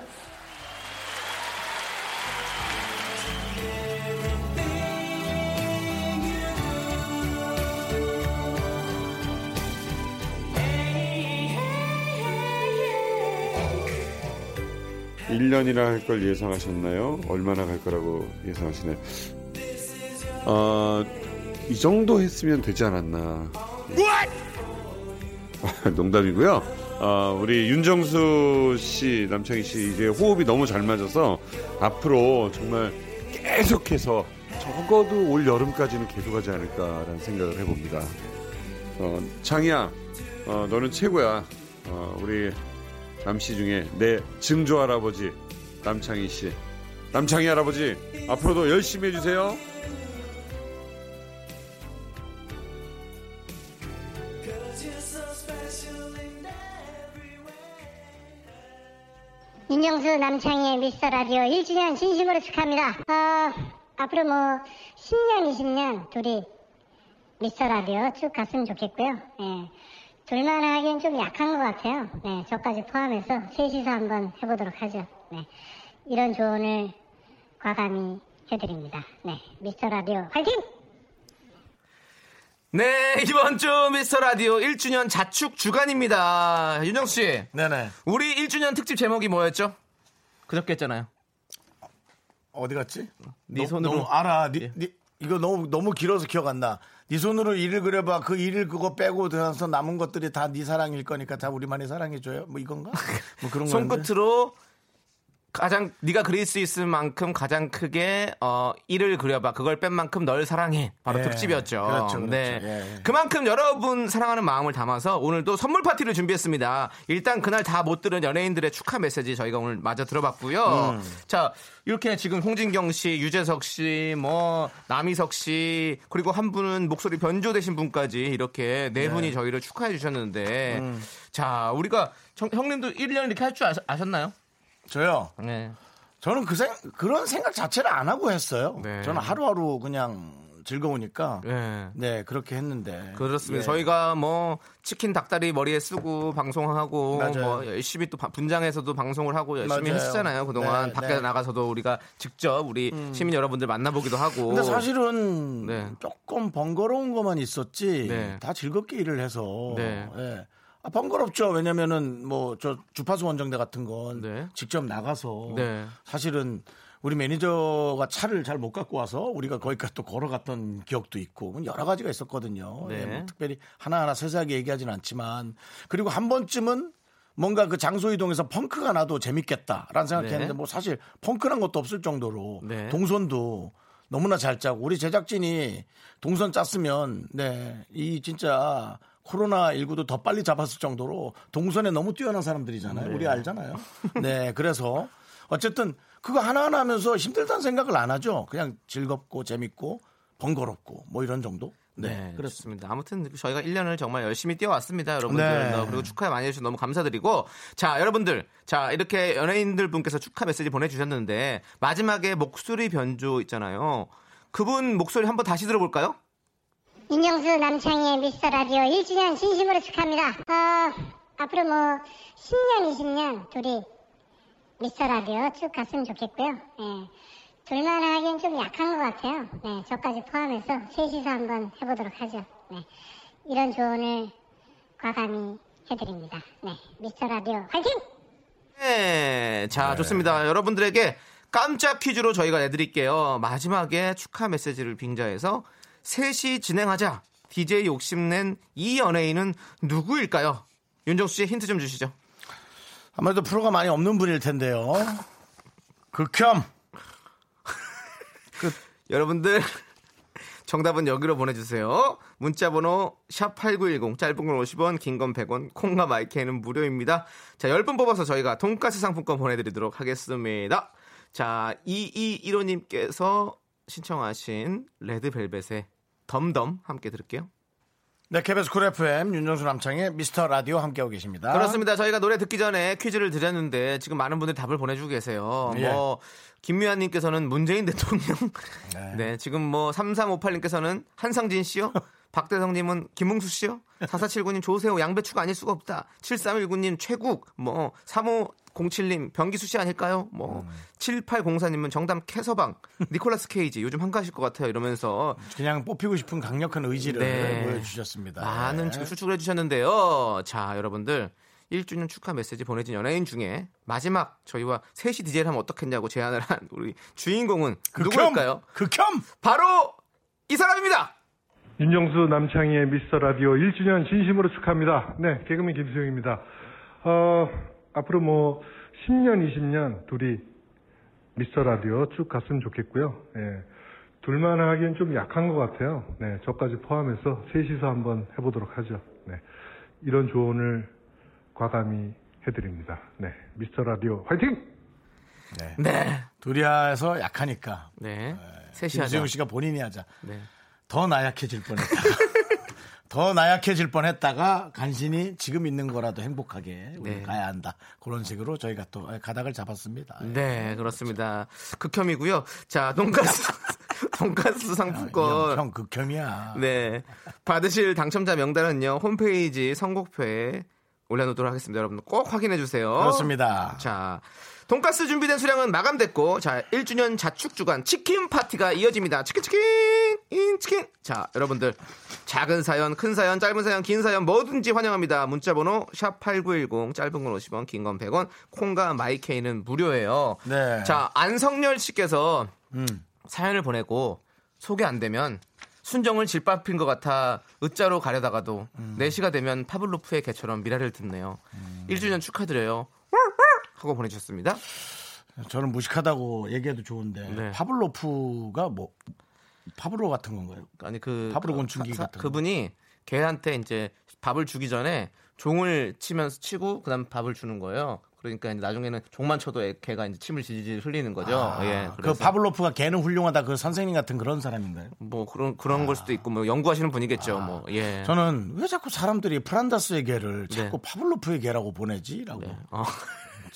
일 년이나 할 걸 예상하셨나요? 얼마나 갈 거라고 예상하시나요? 어, 이 정도 했으면 되지 않았나. 농담이고요. 어, 우리 윤정수 씨, 남창희 씨 이제 호흡이 너무 잘 맞아서 앞으로 정말 계속해서 적어도 올 여름까지는 계속하지 않을까라는 생각을 해봅니다. 어, 창희야, 어, 너는 최고야. 어, 우리 남씨 중에 내 증조 할아버지 남창희 씨, 남창희 할아버지 앞으로도 열심히 해주세요. 윤정수 남창희의 미스터 라디오 1주년 진심으로 축하합니다. 어, 앞으로 뭐 10년, 20년 둘이 미스터 라디오 쭉 갔으면 좋겠고요. 예. 둘만 하기엔 좀 약한 것 같아요. 네, 저까지 포함해서 셋이서 한번 해보도록 하죠. 네. 이런 조언을 과감히 해드립니다. 네, 미스터 라디오 화이팅! 네, 이번 주 미스터 라디오 1주년 자축 주간입니다. 윤정수 씨. 네네. 우리 1주년 특집 제목이 뭐였죠? 그저께 했잖아요. 어디 갔지? 네 너- 손으로. 너무 알아. 니, 예. 니- 이거 너무 너무 길어서 기억 안 나. 네 손으로 일을 그려봐. 그 일을 그거 빼고 들어서 남은 것들이 다 네 사랑일 거니까 다 우리만의 사랑해줘요. 뭐 이건가? 뭐 그런 거. 손끝으로 가장 네가 그릴 수 있을 만큼 가장 크게 어 일을 그려봐. 그걸 뺀 만큼 널 사랑해. 바로 예. 특집이었죠. 그렇죠, 그렇죠. 네. 예, 예. 그만큼 여러분 사랑하는 마음을 담아서 오늘도 선물 파티를 준비했습니다. 일단 그날 다 못 들은 연예인들의 축하 메시지 저희가 오늘 마저 들어봤고요. 음. 자, 이렇게 지금 홍진경 씨, 유재석 씨, 뭐 남희석 씨, 그리고 한 분은 목소리 변조되신 분까지 이렇게 네 분이 저희를 축하해 주셨는데 음. 자, 우리가 형, 형님도 1년 이렇게 할 줄 아셨나요? 저요. 네. 저는 그 생, 그런 생각 자체를 안 하고 했어요. 네. 저는 하루하루 그냥 즐거우니까. 네. 네, 그렇게 했는데. 그렇습니다. 예. 저희가 뭐 치킨 닭다리 머리에 쓰고 방송하고 맞아요. 뭐 열심히 또 바- 분장에서도 방송을 하고 열심히 맞아요. 했잖아요. 그동안 네, 밖에 네. 나가서도 우리가 직접 우리 시민 여러분들 만나보기도 하고. 근데 사실은 네. 조금 번거로운 것만 있었지 네. 다 즐겁게 일을 해서 네. 예. 아, 번거롭죠. 왜냐면은 뭐 저 주파수 원정대 같은 건 네. 직접 나가서 네. 사실은 우리 매니저가 차를 잘 못 갖고 와서 우리가 거기까지 또 걸어갔던 기억도 있고 여러 가지가 있었거든요. 네. 예, 뭐 특별히 하나하나 세세하게 얘기하지는 않지만 그리고 한 번쯤은 뭔가 그 장소 이동에서 펑크가 나도 재밌겠다라는 생각했는데 네. 뭐 사실 펑크란 것도 없을 정도로 네. 동선도 너무나 잘 짜고 우리 제작진이 동선 짰으면 네 이 진짜 코로나 19도 더 빨리 잡았을 정도로 동선에 너무 뛰어난 사람들이잖아요. 우리 알잖아요. 네 그래서 어쨌든 그거 하나하나 하면서 힘들다는 생각을 안 하죠. 그냥 즐겁고 재밌고 번거롭고 뭐 이런 정도. 네, 네, 그렇습니다. 그렇습니다. 아무튼 저희가 1년을 정말 열심히 뛰어왔습니다, 여러분들. 네. 어, 그리고 축하 많이 해주셔서 너무 감사드리고. 자, 여러분들. 자, 이렇게 연예인들 분께서 축하 메시지 보내주셨는데, 마지막에 목소리 변조 있잖아요. 그분 목소리 한번 다시 들어볼까요? 윤정수 남창희의 미스터 라디오 1주년 진심으로 축하합니다. 어, 앞으로 뭐 10년, 20년 둘이 미스터 라디오 쭉 갔으면 좋겠고요. 예. 둘만 하기엔 좀 약한 것 같아요. 네, 저까지 포함해서 셋이서 한번 해보도록 하죠. 네, 이런 조언을 과감히 해드립니다. 네, 미스터 라디오 화이팅! 네. 자, 좋습니다. 여러분들에게 깜짝 퀴즈로 저희가 내드릴게요. 마지막에 축하 메시지를 빙자해서 셋이 진행하자. DJ 욕심낸 이 연예인은 누구일까요? 윤정수 씨 힌트 좀 주시죠. 아무래도 프로가 많이 없는 분일 텐데요. 극혐. 여러분들 정답은 여기로 보내주세요. 문자번호 샵8910 짧은 건 50원 긴 건 100원 콩과 마이크는 무료입니다. 자 10분 뽑아서 저희가 돈가스 상품권 보내드리도록 하겠습니다. 자 2215님께서 신청하신 레드벨벳의 Dumb Dumb 함께 들을게요. 네, KBS 쿨 FM 윤정수 남창희의 미스터 라디오 함께하고 계십니다. 그렇습니다. 저희가 노래 듣기 전에 퀴즈를 드렸는데 지금 많은 분들이 답을 보내주고 계세요. 예. 뭐 김미아님께서는 문재인 대통령, 네. 네, 지금 뭐 3358님께서는 한상진 씨요. 박대성님은 김웅수 씨요. 4479님 조세호 양배추가 아닐 수가 없다. 7319님 최국, 뭐 3507님 변기수 씨 아닐까요? 뭐 음. 7804님은 정답 캐서방, 니콜라스 케이지 요즘 한가하실 것 같아요. 이러면서 그냥 뽑히고 싶은 강력한 의지를 네. 보여주셨습니다. 많은 네. 지금 추측을 해주셨는데요. 자, 여러분들. 1주년 축하 메시지 보내준 연예인 중에 마지막 저희와 셋이 DJ를 하면 어떻겠냐고 제안을 한 우리 주인공은 극혐! 누구일까요? 극혐! 바로 이 사람입니다! 윤정수 남창희의 미스터 라디오 1주년 진심으로 축하합니다. 네, 개그맨 김수영입니다. 어, 앞으로 뭐 10년, 20년 둘이 미스터 라디오 쭉 갔으면 좋겠고요. 예, 둘만 하기엔 좀 약한 것 같아요. 네, 저까지 포함해서 셋이서 한번 해보도록 하죠. 네, 이런 조언을 과감히 해드립니다. 네, 미스터 라디오 화이팅! 네. 네. 둘이 해서 약하니까. 네. 셋이 하자. 김수영 씨가 본인이 하자. 네. 더 나약해질 뻔했다가. 더 나약해질 뻔했다가 간신히 지금 있는 거라도 행복하게 우리 네. 가야 한다. 그런 식으로 저희가 또 가닥을 잡았습니다. 네, 그렇습니다. 극혐이고요. 자, 돈가스, 돈가스 상품권. 형 극혐이야. 네. 받으실 당첨자 명단은요, 홈페이지 선곡표에 올려놓도록 하겠습니다. 여러분 꼭 확인해 주세요. 그렇습니다. 자, 돈가스 준비된 수량은 마감됐고, 자, 1주년 자축 주간 치킨 파티가 이어집니다. 치킨, 치킨! 인 치킨! 자, 여러분들, 작은 사연, 큰 사연, 짧은 사연, 긴 사연, 뭐든지 환영합니다. 문자번호, 샵 8910, 짧은 건 50원, 긴 건 100원, 콩과 마이케이는 무료예요. 네. 자, 안성열 씨께서 음. 사연을 보내고, 소개 안 되면, 순정을 질밥인 것 같아 으자로 가려다가도 음. 4시가 되면 파블로프의 개처럼 미라를 듣네요. 1주년 축하드려요. 하고 보내주셨습니다. 저는 무식하다고 얘기해도 좋은데 네. 파블로프가 뭐 파블로 같은 건가요? 아니 그 파브로 그- 곤충기 사- 같은 거. 그분이 개한테 이제 밥을 주기 전에 종을 치면서 치고 그다음 밥을 주는 거예요. 그러니까 나중에는 종만 쳐도 애- 개가 이제 침을 질질 흘리는 거죠. 아, 예. 그 파블로프가 개는 훌륭하다 그 선생님 같은 그런 사람인가요? 뭐 그런 그런 걸 수도 있고 뭐 연구하시는 분이겠죠. 뭐 예. 아. 저는 왜 자꾸 사람들이 프란다스의 개를 자꾸 네. 파블로프의 개라고 보내지라고. 어.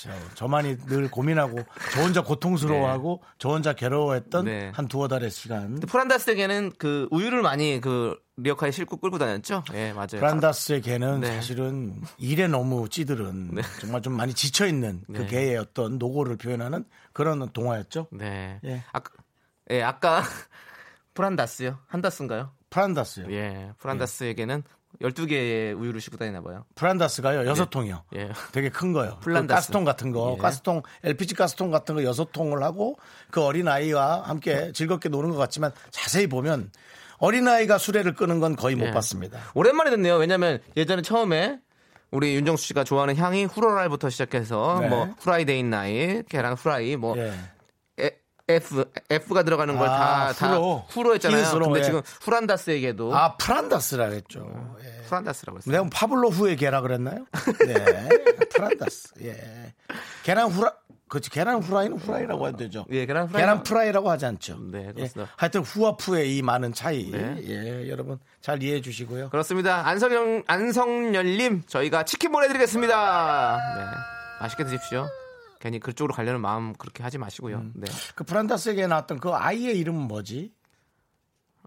저, 저만이 늘 고민하고 저 혼자 고통스러워하고 저 혼자 괴로워했던 네. 한 두어 달의 시간. 근데 프란다스에게는 그 우유를 많이 그 리어카에 싣고 끌고 다녔죠. 예, 맞아요. 프란다스의 개는 네. 사실은 일에 너무 찌들은 정말 좀 많이 지쳐 있는 그 네. 개의 어떤 노고를 표현하는 그런 동화였죠. 네. 예. 아까 예, 아까 프란다스요. 한다스인가요? 프란다스요. 예. 프란다스에게는 12개의 우유를 싣고 다니나 봐요. 프란다스가요 여섯 통이요. 예. 되게 큰 거요. 그 플란다스. 가스통 같은 거, 예. 가스통, LPG 가스통 같은 거 여섯 통을 하고 그 어린 아이와 함께 즐겁게 노는 것 같지만 자세히 보면 어린 아이가 수레를 끄는 건 거의 못 예. 봤습니다. 오랜만에 듣네요. 왜냐면 예전에 처음에 우리 윤정수 씨가 좋아하는 향이 floral부터 시작해서 네. 뭐 Friday night, 계란 후라이, 뭐 예. 에- F F가 들어가는 걸 다 아, 다 후로. 후로했잖아요. 히읗으로, 근데 예. 지금 후란다스에게도 아 프란다스라 했죠. 예. 후란다스라고 했어요. 내가 파블로프의 개라 그랬나요? 네, 프란다스. 예. 계란 후라, 그렇지. 계란 후라이는 후라이라고 해도 되죠. 예, 계란 후라이. 계란 프라이라고 하지 않죠. 네, 예. 그렇습니다. 하여튼 후와 푸의 이 많은 차이. 네. 예, 여러분 잘 이해해 주시고요. 그렇습니다. 안성영 안성열님 저희가 치킨 보내드리겠습니다. 네, 맛있게 드십시오. 괜히 그쪽으로 가려는 마음 그렇게 하지 마시고요. 음. 네. 그 프란다스에게 나왔던 그 아이의 이름은 뭐지?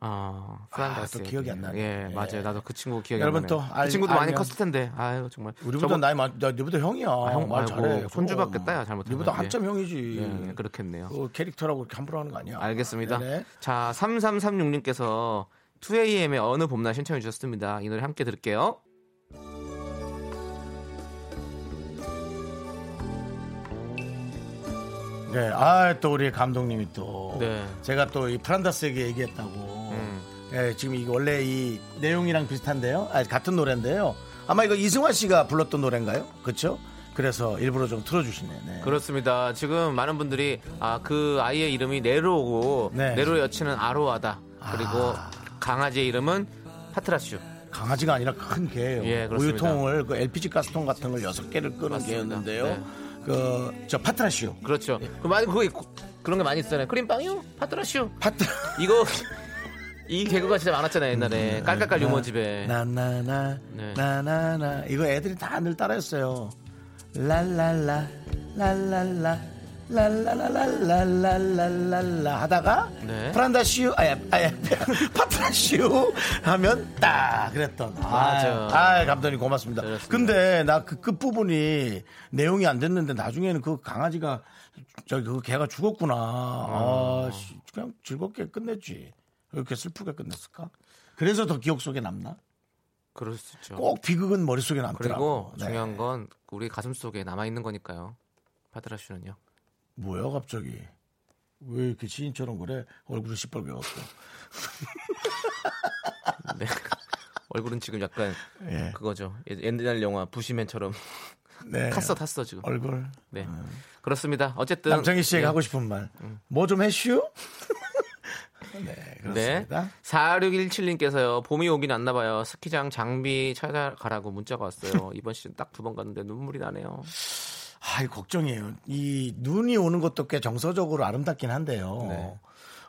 아, 아, 프란다스. 또 기억이 안 나네. 예, 예. 맞아요. 나도 그 친구 기억이 여러분 안 나네요. 또 알- 그 친구도 많이 알면- 컸을 텐데. 아유, 정말. 우리보다 저번- 나이 많, 나 너보다 형이야. 아, 형, 말 잘해. 손주 그럼. 받겠다, 야, 잘못하면. 우리보다 예. 한점 형이지. 예, 그렇겠네요. 그 캐릭터라고 이렇게 함부로 하는 거 아니야. 알겠습니다. 네네. 자, 3336님께서 2AM의 어느 봄날 신청해 주셨습니다. 이 노래 함께 들을게요. 네, 아, 또 우리 감독님이 또. 네. 제가 또 이 프란다스에게 얘기했다고. 음. 예, 지금 이게 원래 이 내용이랑 비슷한데요. 아, 같은 노래인데요. 아마 이거 이승화 씨가 불렀던 노래인가요? 그렇죠? 그래서 일부러 좀 틀어주시네. 네. 그렇습니다. 지금 많은 분들이 아, 그 아이의 이름이 네로고 네. 네로의 여친은 아로하다. 그리고 강아지의 이름은 파트라슈. 강아지가 아니라 큰 개예요. 예. 우유통을 그 LPG 가스통 같은 걸 여섯 개를 끄는 맞습니다. 개였는데요. 네. 그저 파트라슈. 그렇죠. 그 많이 그거 있고, 그런 게 많이 있잖아요. 크림빵이요? 파트라슈. 파트 이거 이 개그가 진짜 많았잖아요 옛날에 깔깔깔 유머집에. 나나나 네. 나나나 이거 애들이 다 늘 따라했어요. 랄랄라 랄랄라 랄랄랄랄랄랄랄라 하다가 네. 프란다시우 아야 아야 파트라시우 하면 딱 그랬던 맞아. 아, 아 감독님 고맙습니다. 그렇습니다. 근데 나 그 끝 부분이 내용이 안 됐는데 나중에는 그 강아지가 저기 그 개가 죽었구나. 아, 씨, 그냥 즐겁게 끝냈지. 왜 이렇게 슬프게 끝냈을까? 그래서 더 기억 속에 남나? 그럴 수 있죠. 꼭 비극은 머릿속에 그리고 남더라고. 네. 중요한 건 우리 가슴 속에 남아 있는 거니까요. 파트라슈는요. 뭐야 갑자기? 왜 이렇게 시인처럼 그래? 얼굴이 시뻘게 갖고. 네. 얼굴은 지금 약간 예. 그거죠. 예- 옛날 영화 부시맨처럼 네. 탔어 탔어 지금. 얼굴. 네. 그렇습니다. 어쨌든 남창희 씨에게 예. 하고 싶은 말. 뭐 좀 해슈? 네, 네. 그렇습니다. 4617님께서요. 봄이 오긴 왔나 봐요. 스키장 장비 찾아가라고 문자가 왔어요. 이번 시즌 딱 두 번 갔는데 눈물이 나네요. 아, 이 걱정이에요. 이 눈이 오는 것도 꽤 정서적으로 아름답긴 한데요. 네.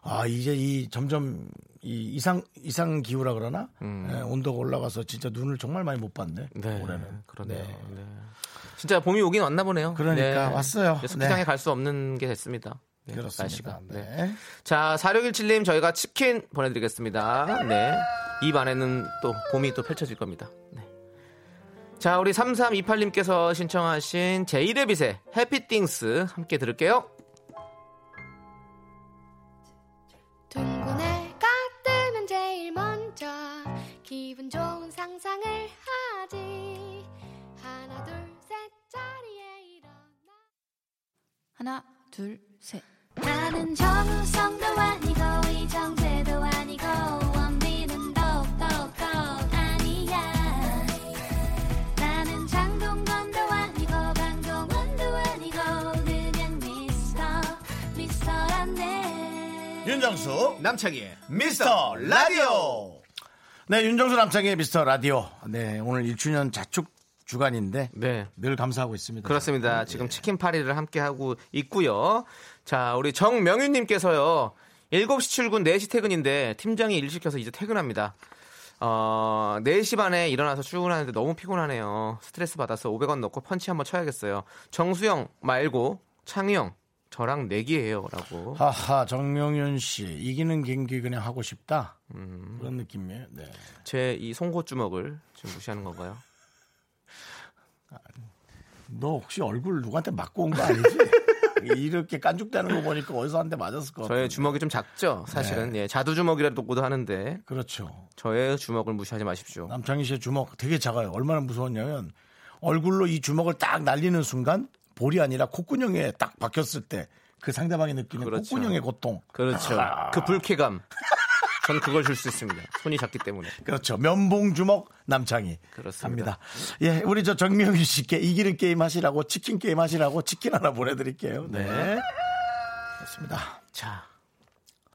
아, 이제 이 점점 이 이상 이상 기후라 그러나 음. 예, 온도가 올라가서 진짜 눈을 정말 많이 못 봤네. 네. 올해는. 그러네요. 네. 네. 진짜 봄이 오긴 왔나 보네요. 그러니까 왔어요. 이제 스키장에 네. 갈수 없는 게 됐습니다. 네, 그렇습니다. 날씨가. 네. 네. 자, 4617님 저희가 치킨 보내드리겠습니다. 네. 입 안에는 또 봄이 또 펼쳐질 겁니다. 네. 자, 우리 3328님께서 신청하신 제이레빗의 해피띵스 함께 들을게요. 둥근 애가 뜨면 제일 먼저 기분 좋은 상상을 하지 하나 둘 셋 자리에 일어나 하나, 둘, 셋. 나는 정우성도 아니고 이정재도 아니고 윤정수 남창희의 미스터 라디오. 네, 윤정수 남창의 미스터 라디오. 네, 오늘 1주년 자축 주간인데 네. 늘 감사하고 있습니다. 그렇습니다. 지금 치킨 파리를 함께 하고 있고요. 자, 우리 정명윤 님께서요. 7시 출근, 4시 퇴근인데 팀장이 일 시켜서 이제 퇴근합니다. 어, 4시 반에 일어나서 출근하는데 너무 피곤하네요. 스트레스 받아서 500원 넣고 펀치 한번 쳐야겠어요. 정수영 말고 창희 형 저랑 내기해요. 라고. 하하, 정명윤 씨 이기는 경기 그냥 하고 싶다. 그런 느낌이에요. 네. 제 이 송곳 주먹을 지금 무시하는 건가요? 너 혹시 얼굴 누구한테 맞고 온 거 아니지? 이렇게 깐죽대는 거 보니까 어디서 한 대 맞았을 것 같아. 저의 주먹이 좀 작죠? 사실은. 예, 자두 주먹이라고도 하는데 그렇죠. 저의 주먹을 무시하지 마십시오. 남창희 씨의 주먹 되게 작아요. 얼마나 무서웠냐면 얼굴로 이 주먹을 딱 날리는 순간 볼이 아니라 콧구멍에 딱 박혔을 때 그 상대방이 느끼는 그렇죠. 콧구멍의 고통. 그렇죠. 아. 그 불쾌감. 전 그걸 줄 수 있습니다. 손이 작기 때문에. 그렇죠. 면봉 주먹 남창희. 그렇습니다. 합니다. 예, 우리 저 정명희 씨께 이기는 게임 하시라고 치킨 게임 하시라고 치킨 하나 보내드릴게요. 네. 그렇습니다. 자.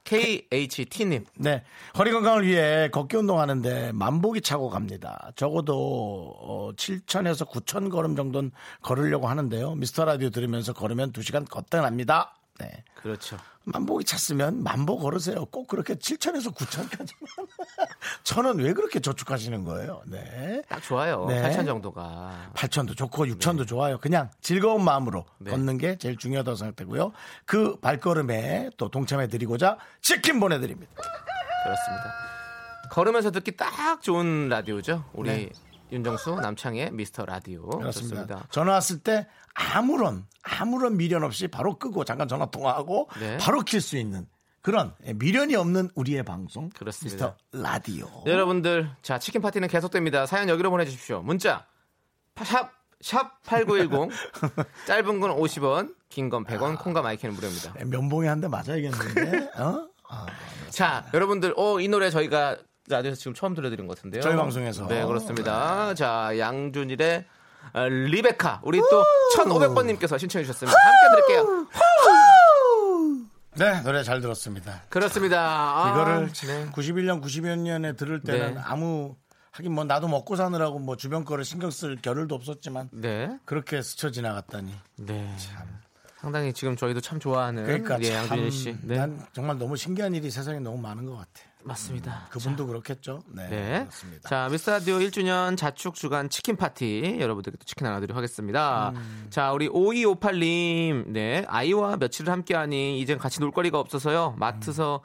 KHT님. 네. 허리 건강을 위해 걷기 운동하는데 만보기 차고 갑니다. 적어도 어, 7천에서 9천 걸음 정도는 걸으려고 하는데요. 미스터 라디오 들으면서 걸으면 2시간 걷다 납니다. 네. 그렇죠. 만보기 찼으면 만보 걸으세요. 꼭 그렇게 7천에서 9천까지만. 천은 왜 그렇게 저축하시는 거예요? 네. 딱 좋아요. 네. 8천 정도가. 8천도 좋고 6천도 좋아요. 그냥 즐거운 마음으로 네. 걷는 게 제일 중요하다고 생각되고요. 그 발걸음에 또 동참해 드리고자 치킨 보내 드립니다. 그렇습니다. 걸으면서 듣기 딱 좋은 라디오죠. 우리 네. 윤정수 남창희의 미스터 라디오. 그렇습니다. 좋습니다. 전화 왔을 때 아무런 아무런 미련 없이 바로 끄고 잠깐 전화 통화하고 네. 바로 킬 수 있는 그런 미련이 없는 우리의 방송 그렇습니다. 미스터 라디오. 네, 여러분들, 자, 치킨 파티는 계속됩니다. 사연 여기로 보내주십시오. 문자, 샵, 샵 8910. 짧은 건 50원, 긴 건 100원, 콩과 마이크는 무료입니다. 네, 면봉에 한 대 맞아야겠는데. 어? 자, 여러분들, 어, 이 노래 저희가 라디오에서 지금 처음 들려드린 것 같은데요. 저희 방송에서. 네, 그렇습니다. 자, 양준일의 어, 리베카. 우리 또 1500번님께서 신청해 주셨습니다. 함께 들을게요. 네, 노래 잘 들었습니다. 그렇습니다. 아, 이거를 네. 91년, 92년에 들을 때는 네. 아무 하긴 뭐 나도 먹고 사느라고 뭐 주변 거를 신경 쓸 겨를도 없었지만 네. 그렇게 스쳐 지나갔다니. 네. 상당히 지금 저희도 참 좋아하는 그러니까 예, 참, 양준일 씨. 네. 난 정말 너무 신기한 일이 세상에 너무 많은 것 같아. 맞습니다. 그분도 그렇겠죠. 네, 네. 그렇습니다. 자, 미스터 라디오 1주년 자축 주간 치킨 파티 여러분들께 또 치킨 하나 드리도록 하겠습니다. 음. 자, 우리 5258님, 네. 아이와 며칠을 함께 하니 이젠 같이 놀 거리가 없어서요. 마트서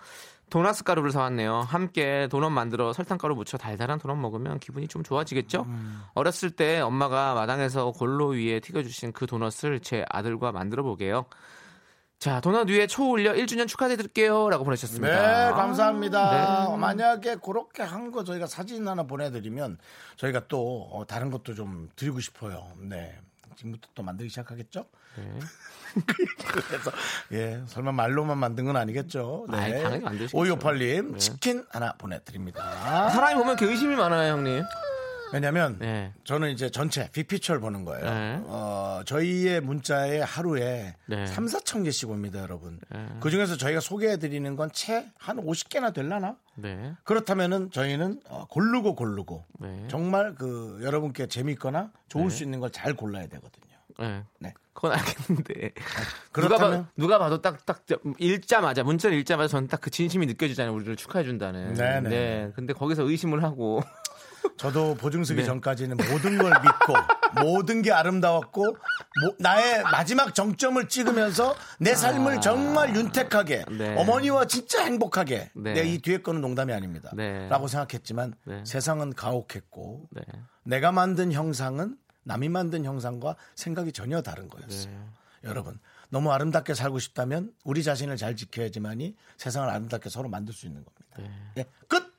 도나스 가루를 사왔네요. 함께 도넛 만들어 설탕가루 묻혀 달달한 도넛 먹으면 기분이 좀 좋아지겠죠? 음. 어렸을 때 엄마가 마당에서 골로 위에 튀겨주신 그 도넛을 제 아들과 만들어 보게요. 자, 도넛 위에 초 올려 1주년 축하드릴게요. 라고 보내셨습니다. 네, 감사합니다. 네. 만약에 그렇게 한 거 저희가 사진 하나 보내드리면 저희가 또 어, 다른 것도 좀 드리고 싶어요. 네. 지금부터 또 만들기 시작하겠죠? 네. 그래서 예 설마 말로만 만든 건 아니겠죠? 아이, 네. 당연히 만드시겠죠. 오이오팔님 네. 치킨 하나 보내드립니다. 사람이 보면 이렇게 의심이 많아요, 형님. 왜냐면 네. 저는 이제 전체 빅피처를 보는 거예요. 네. 어, 저희의 문자에 하루에 네. 3, 4천 개씩 옵니다, 여러분. 네. 그 중에서 저희가 소개해 드리는 건 채 한 50개나 될라나? 네. 그렇다면은 저희는 어, 고르고 고르고 네. 정말 그 여러분께 재밌거나 좋을 네. 수 있는 걸 잘 골라야 되거든요. 네. 네. 그건 알겠는데. 누가, 그렇다면 봐, 누가 봐도 딱, 딱, 읽자마자, 문자를 읽자마자 저는 딱 그 진심이 느껴지잖아요. 우리를 축하해준다는. 네네. 네. 근데 거기서 의심을 하고. 저도 보증 쓰기 네. 전까지는 모든 걸 믿고 모든 게 아름다웠고 모- 나의 마지막 정점을 찍으면서 내 삶을 정말 윤택하게 아. 네. 어머니와 진짜 행복하게 네. 내이 뒤에 거는 농담이 아닙니다. 네. 라고 생각했지만 네. 세상은 가혹했고 네. 내가 만든 형상은 남이 만든 형상과 생각이 전혀 다른 거였어요. 네. 여러분 너무 아름답게 살고 싶다면 우리 자신을 잘 지켜야지만이 세상을 아름답게 서로 만들 수 있는 겁니다. 예, 끝.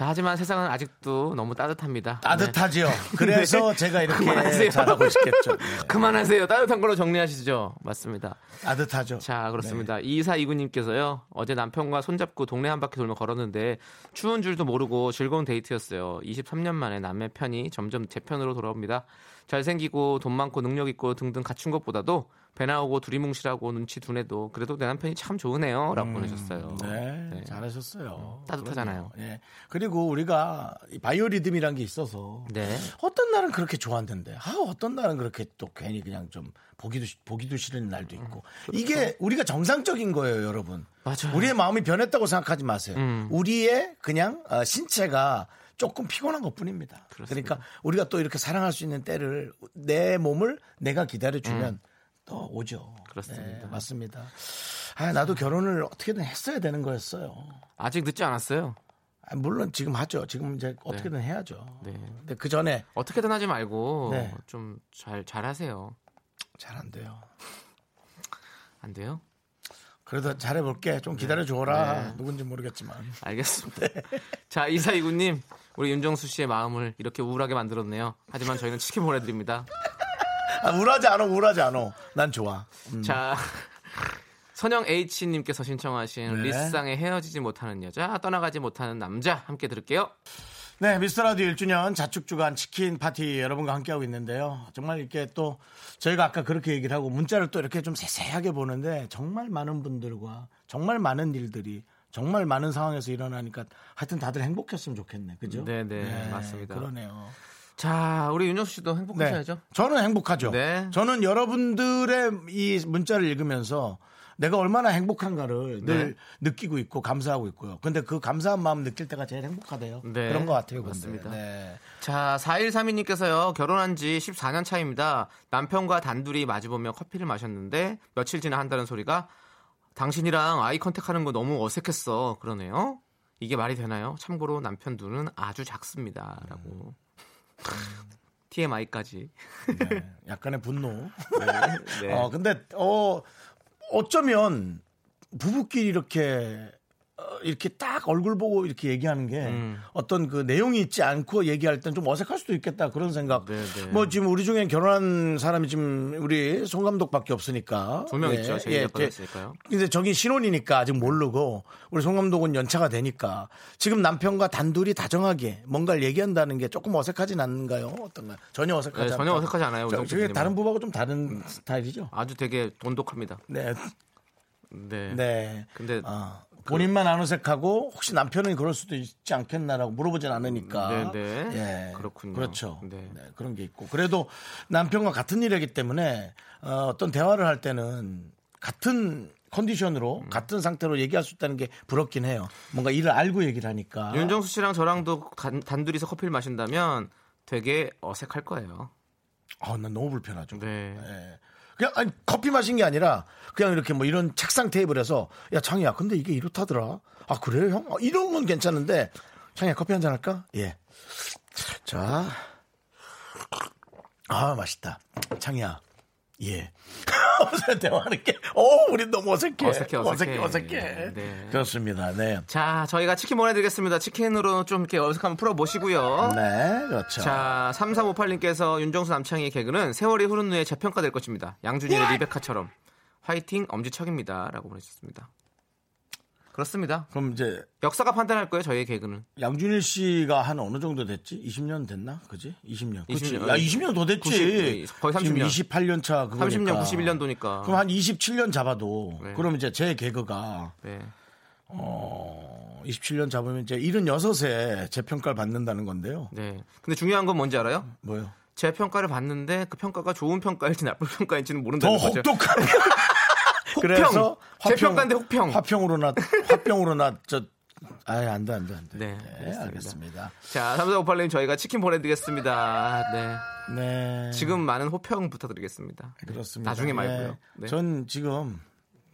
자, 하지만 세상은 아직도 너무 따뜻합니다. 따뜻하지요. 네. 그래서 네. 제가 이렇게 그만하세요. 잘하고 있겠죠. 네. 그만하세요. 따뜻한 걸로 정리하시죠. 맞습니다. 따뜻하죠. 자, 그렇습니다. 네. 이사 이구님께서요. 어제 남편과 손잡고 동네 한 바퀴 돌며 걸었는데 추운 줄도 모르고 즐거운 데이트였어요. 23년 만에 남의 편이 점점 제 편으로 돌아옵니다. 잘생기고 돈 많고 능력 있고 등등 갖춘 것보다도 배 나오고 두리뭉실하고 눈치 둔해도 그래도 내 남편이 참 좋으네요. 라고 보내셨어요. 네, 잘하셨어요. 따뜻하잖아요. 그럼요. 예. 그리고 우리가 이 바이오리듬이란 게 있어서 네. 어떤 날은 그렇게 좋았는데 아 어떤 날은 그렇게 또 괜히 그냥 좀 보기도 시- 보기도 싫은 날도 있고 이게 우리가 정상적인 거예요, 여러분. 맞아요. 우리의 마음이 변했다고 생각하지 마세요. 음. 우리의 그냥 어, 신체가 조금 피곤한 것 뿐입니다. 그러니까 우리가 또 이렇게 사랑할 수 있는 때를 내 몸을 내가 기다려주면 또 오죠. 그렇습니다. 네, 맞습니다. 아, 나도 결혼을 어떻게든 했어야 되는 거였어요. 아직 늦지 않았어요. 아, 물론 지금 하죠. 지금 이제 어떻게든 해야죠. 네. 근데 그 전에 어떻게든 하지 말고 네. 좀잘 잘하세요. 잘 안 돼요. 안 돼요? 그래도 잘해볼게. 좀 기다려줘라. 네. 누군지 모르겠지만. 알겠습니다. 자, 이사이구님, 우리 윤정수 씨의 마음을 이렇게 우울하게 만들었네요. 하지만 저희는 치킨 보내드립니다. 아, 우울하지 않아, 우울하지 않아. 난 좋아. 음. 자, 선영 H님께서 신청하신 네. 리쌍의 헤어지지 못하는 여자, 떠나가지 못하는 남자 함께 들을게요. 네, 미스터 라디오 1주년 자축 주간 치킨 파티 여러분과 함께하고 있는데요. 정말 이렇게 또 저희가 아까 그렇게 얘기를 하고 문자를 또 이렇게 좀 세세하게 보는데 정말 많은 분들과 정말 많은 일들이 정말 많은 상황에서 일어나니까 하여튼 다들 행복했으면 좋겠네. 그죠? 네, 네, 맞습니다. 그러네요. 자, 우리 윤정수 씨도 행복하셔야죠. 저는 행복하죠. 네. 저는 여러분들의 이 문자를 읽으면서 내가 얼마나 행복한가를 늘 느끼고 있고 감사하고 있고요. 근데 그 감사한 마음 느낄 때가 제일 행복하대요. 네, 그런 것 같아요. 맞습니다. 네. 자, 4132님께서요, 결혼한 지 14년 차입니다. 남편과 단둘이 마주보며 커피를 마셨는데, 며칠 지나 한다는 소리가, 당신이랑 아이 컨택 하는 거 너무 어색했어. 그러네요. 이게 말이 되나요? 참고로 남편 눈은 아주 작습니다. 라고. TMI까지. 네. 약간의 분노. 네. 어, 근데, 어, 어쩌면 부부끼리 이렇게 어, 이렇게 딱 얼굴 보고 이렇게 얘기하는 게 음. 어떤 그 내용이 있지 않고 얘기할 땐 좀 어색할 수도 있겠다 그런 생각. 네, 네. 뭐 지금 우리 중에 결혼한 사람이 지금 우리 송 감독밖에 없으니까. 두명 예, 있죠. 예, 제-. 근데 저기 신혼이니까 아직 모르고 우리 송 감독은 연차가 되니까 지금 남편과 단둘이 다정하게 뭔가를 얘기한다는 게 조금 어색하진 않은가요? 어떤가요? 전혀 어색하지 네, 않아요. 전혀 어색하지 않아요, 저, 송 저게. 다른 부부하고 좀 다른 스타일이죠. 아주 되게 돈독합니다. 네. 네. 네. 근데 아, 본인만 안 어색하고 혹시 남편은 그럴 수도 있지 않겠나라고 물어보진 않으니까. 네, 네. 예. 그렇군요. 그렇죠. 네. 네, 그런 게 있고. 그래도 남편과 같은 일이기 때문에 어, 떤 대화를 할 때는 같은 컨디션으로 음. 같은 상태로 얘기할 수 있다는 게 부럽긴 해요. 뭔가 일을 알고 얘기를 하니까. 윤정수 씨랑 저랑도 단, 단둘이서 커피를 마신다면 되게 어색할 거예요. 아, 난 너무 불편하죠. 네. 예. 그냥 아니, 커피 마신 게 아니라 그냥 이렇게 뭐 이런 책상 테이블에서 야 창이야 근데 이게 이렇다더라. 아 그래요 형? 아, 이런 건 괜찮은데. 창이야 커피 한 잔 할까? 예자. 아 맛있다. 창이야 예 어서 대화하는 게 어 우리 너무 어색해 어색해, 어색해. 어색해 어색해 네. 그렇습니다 네 자, 저희가 치킨 보내드리겠습니다. 치킨으로 좀 이렇게 어색함을 풀어보시고요. 네, 그렇죠. 자, 3358님께서 윤정수 남창희의 개그는 세월이 흐른 후에 재평가될 것입니다. 양준일의 리베카처럼. 화이팅 엄지척입니다. 라고 보내주셨습니다. 그렇습니다. 그럼 이제 역사가 판단할 거예요, 저희의 개그는. 양준일 씨가 한 어느 정도 됐지? 20년 됐나? 그지? 20년. 그치? 20년. 야, 20년 더 됐지. 90, 거의 30년. 28년 차 그거니까. 30년, 91년도니까. 그럼 한 27년 잡아도 네. 그럼 이제 제 개그가 네. 어 27년 잡으면 이제 76에 재평가를 받는다는 건데요. 네. 근데 중요한 건 뭔지 알아요? 뭐요? 제 평가를 받는데 그 평가가 좋은 평가일지 나쁜 평가일지는 더 모른다는 거죠. 혹독한. 그래서 제 평가인데 혹평. 화평으로 나 화평으로 나 저 아예 안돼 안돼 안돼. 네, 네, 알겠습니다. 자, 3458님 저희가 치킨 보내드리겠습니다. 네. 네. 지금 많은 호평 부탁드리겠습니다. 그렇습니다. 나중에 말고요. 네. 네. 전 지금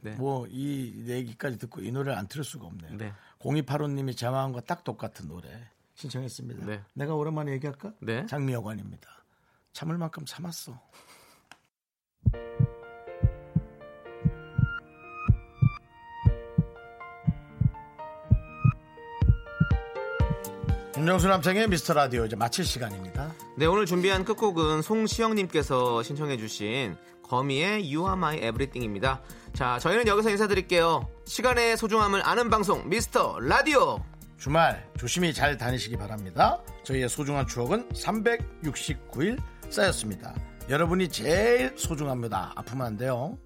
네. 뭐이 얘기까지 듣고 이 노래를 안 틀을 수가 없네요. 네. 0285님이 제 마음과 딱 똑같은 노래 신청했습니다. 네. 내가 오랜만에 얘기할까? 네. 장미여관입니다. 참을 만큼 참았어. 윤정수 남창의 미스터 라디오 이제 마칠 시간입니다. 네, 오늘 준비한 끝곡은 송시영님께서 신청해주신 거미의 You Are My Everything입니다. 자, 저희는 여기서 인사드릴게요. 시간의 소중함을 아는 방송, 미스터 라디오! 주말 조심히 잘 다니시기 바랍니다. 저희의 소중한 추억은 369일 쌓였습니다. 여러분이 제일 소중합니다. 아프면 안 돼요.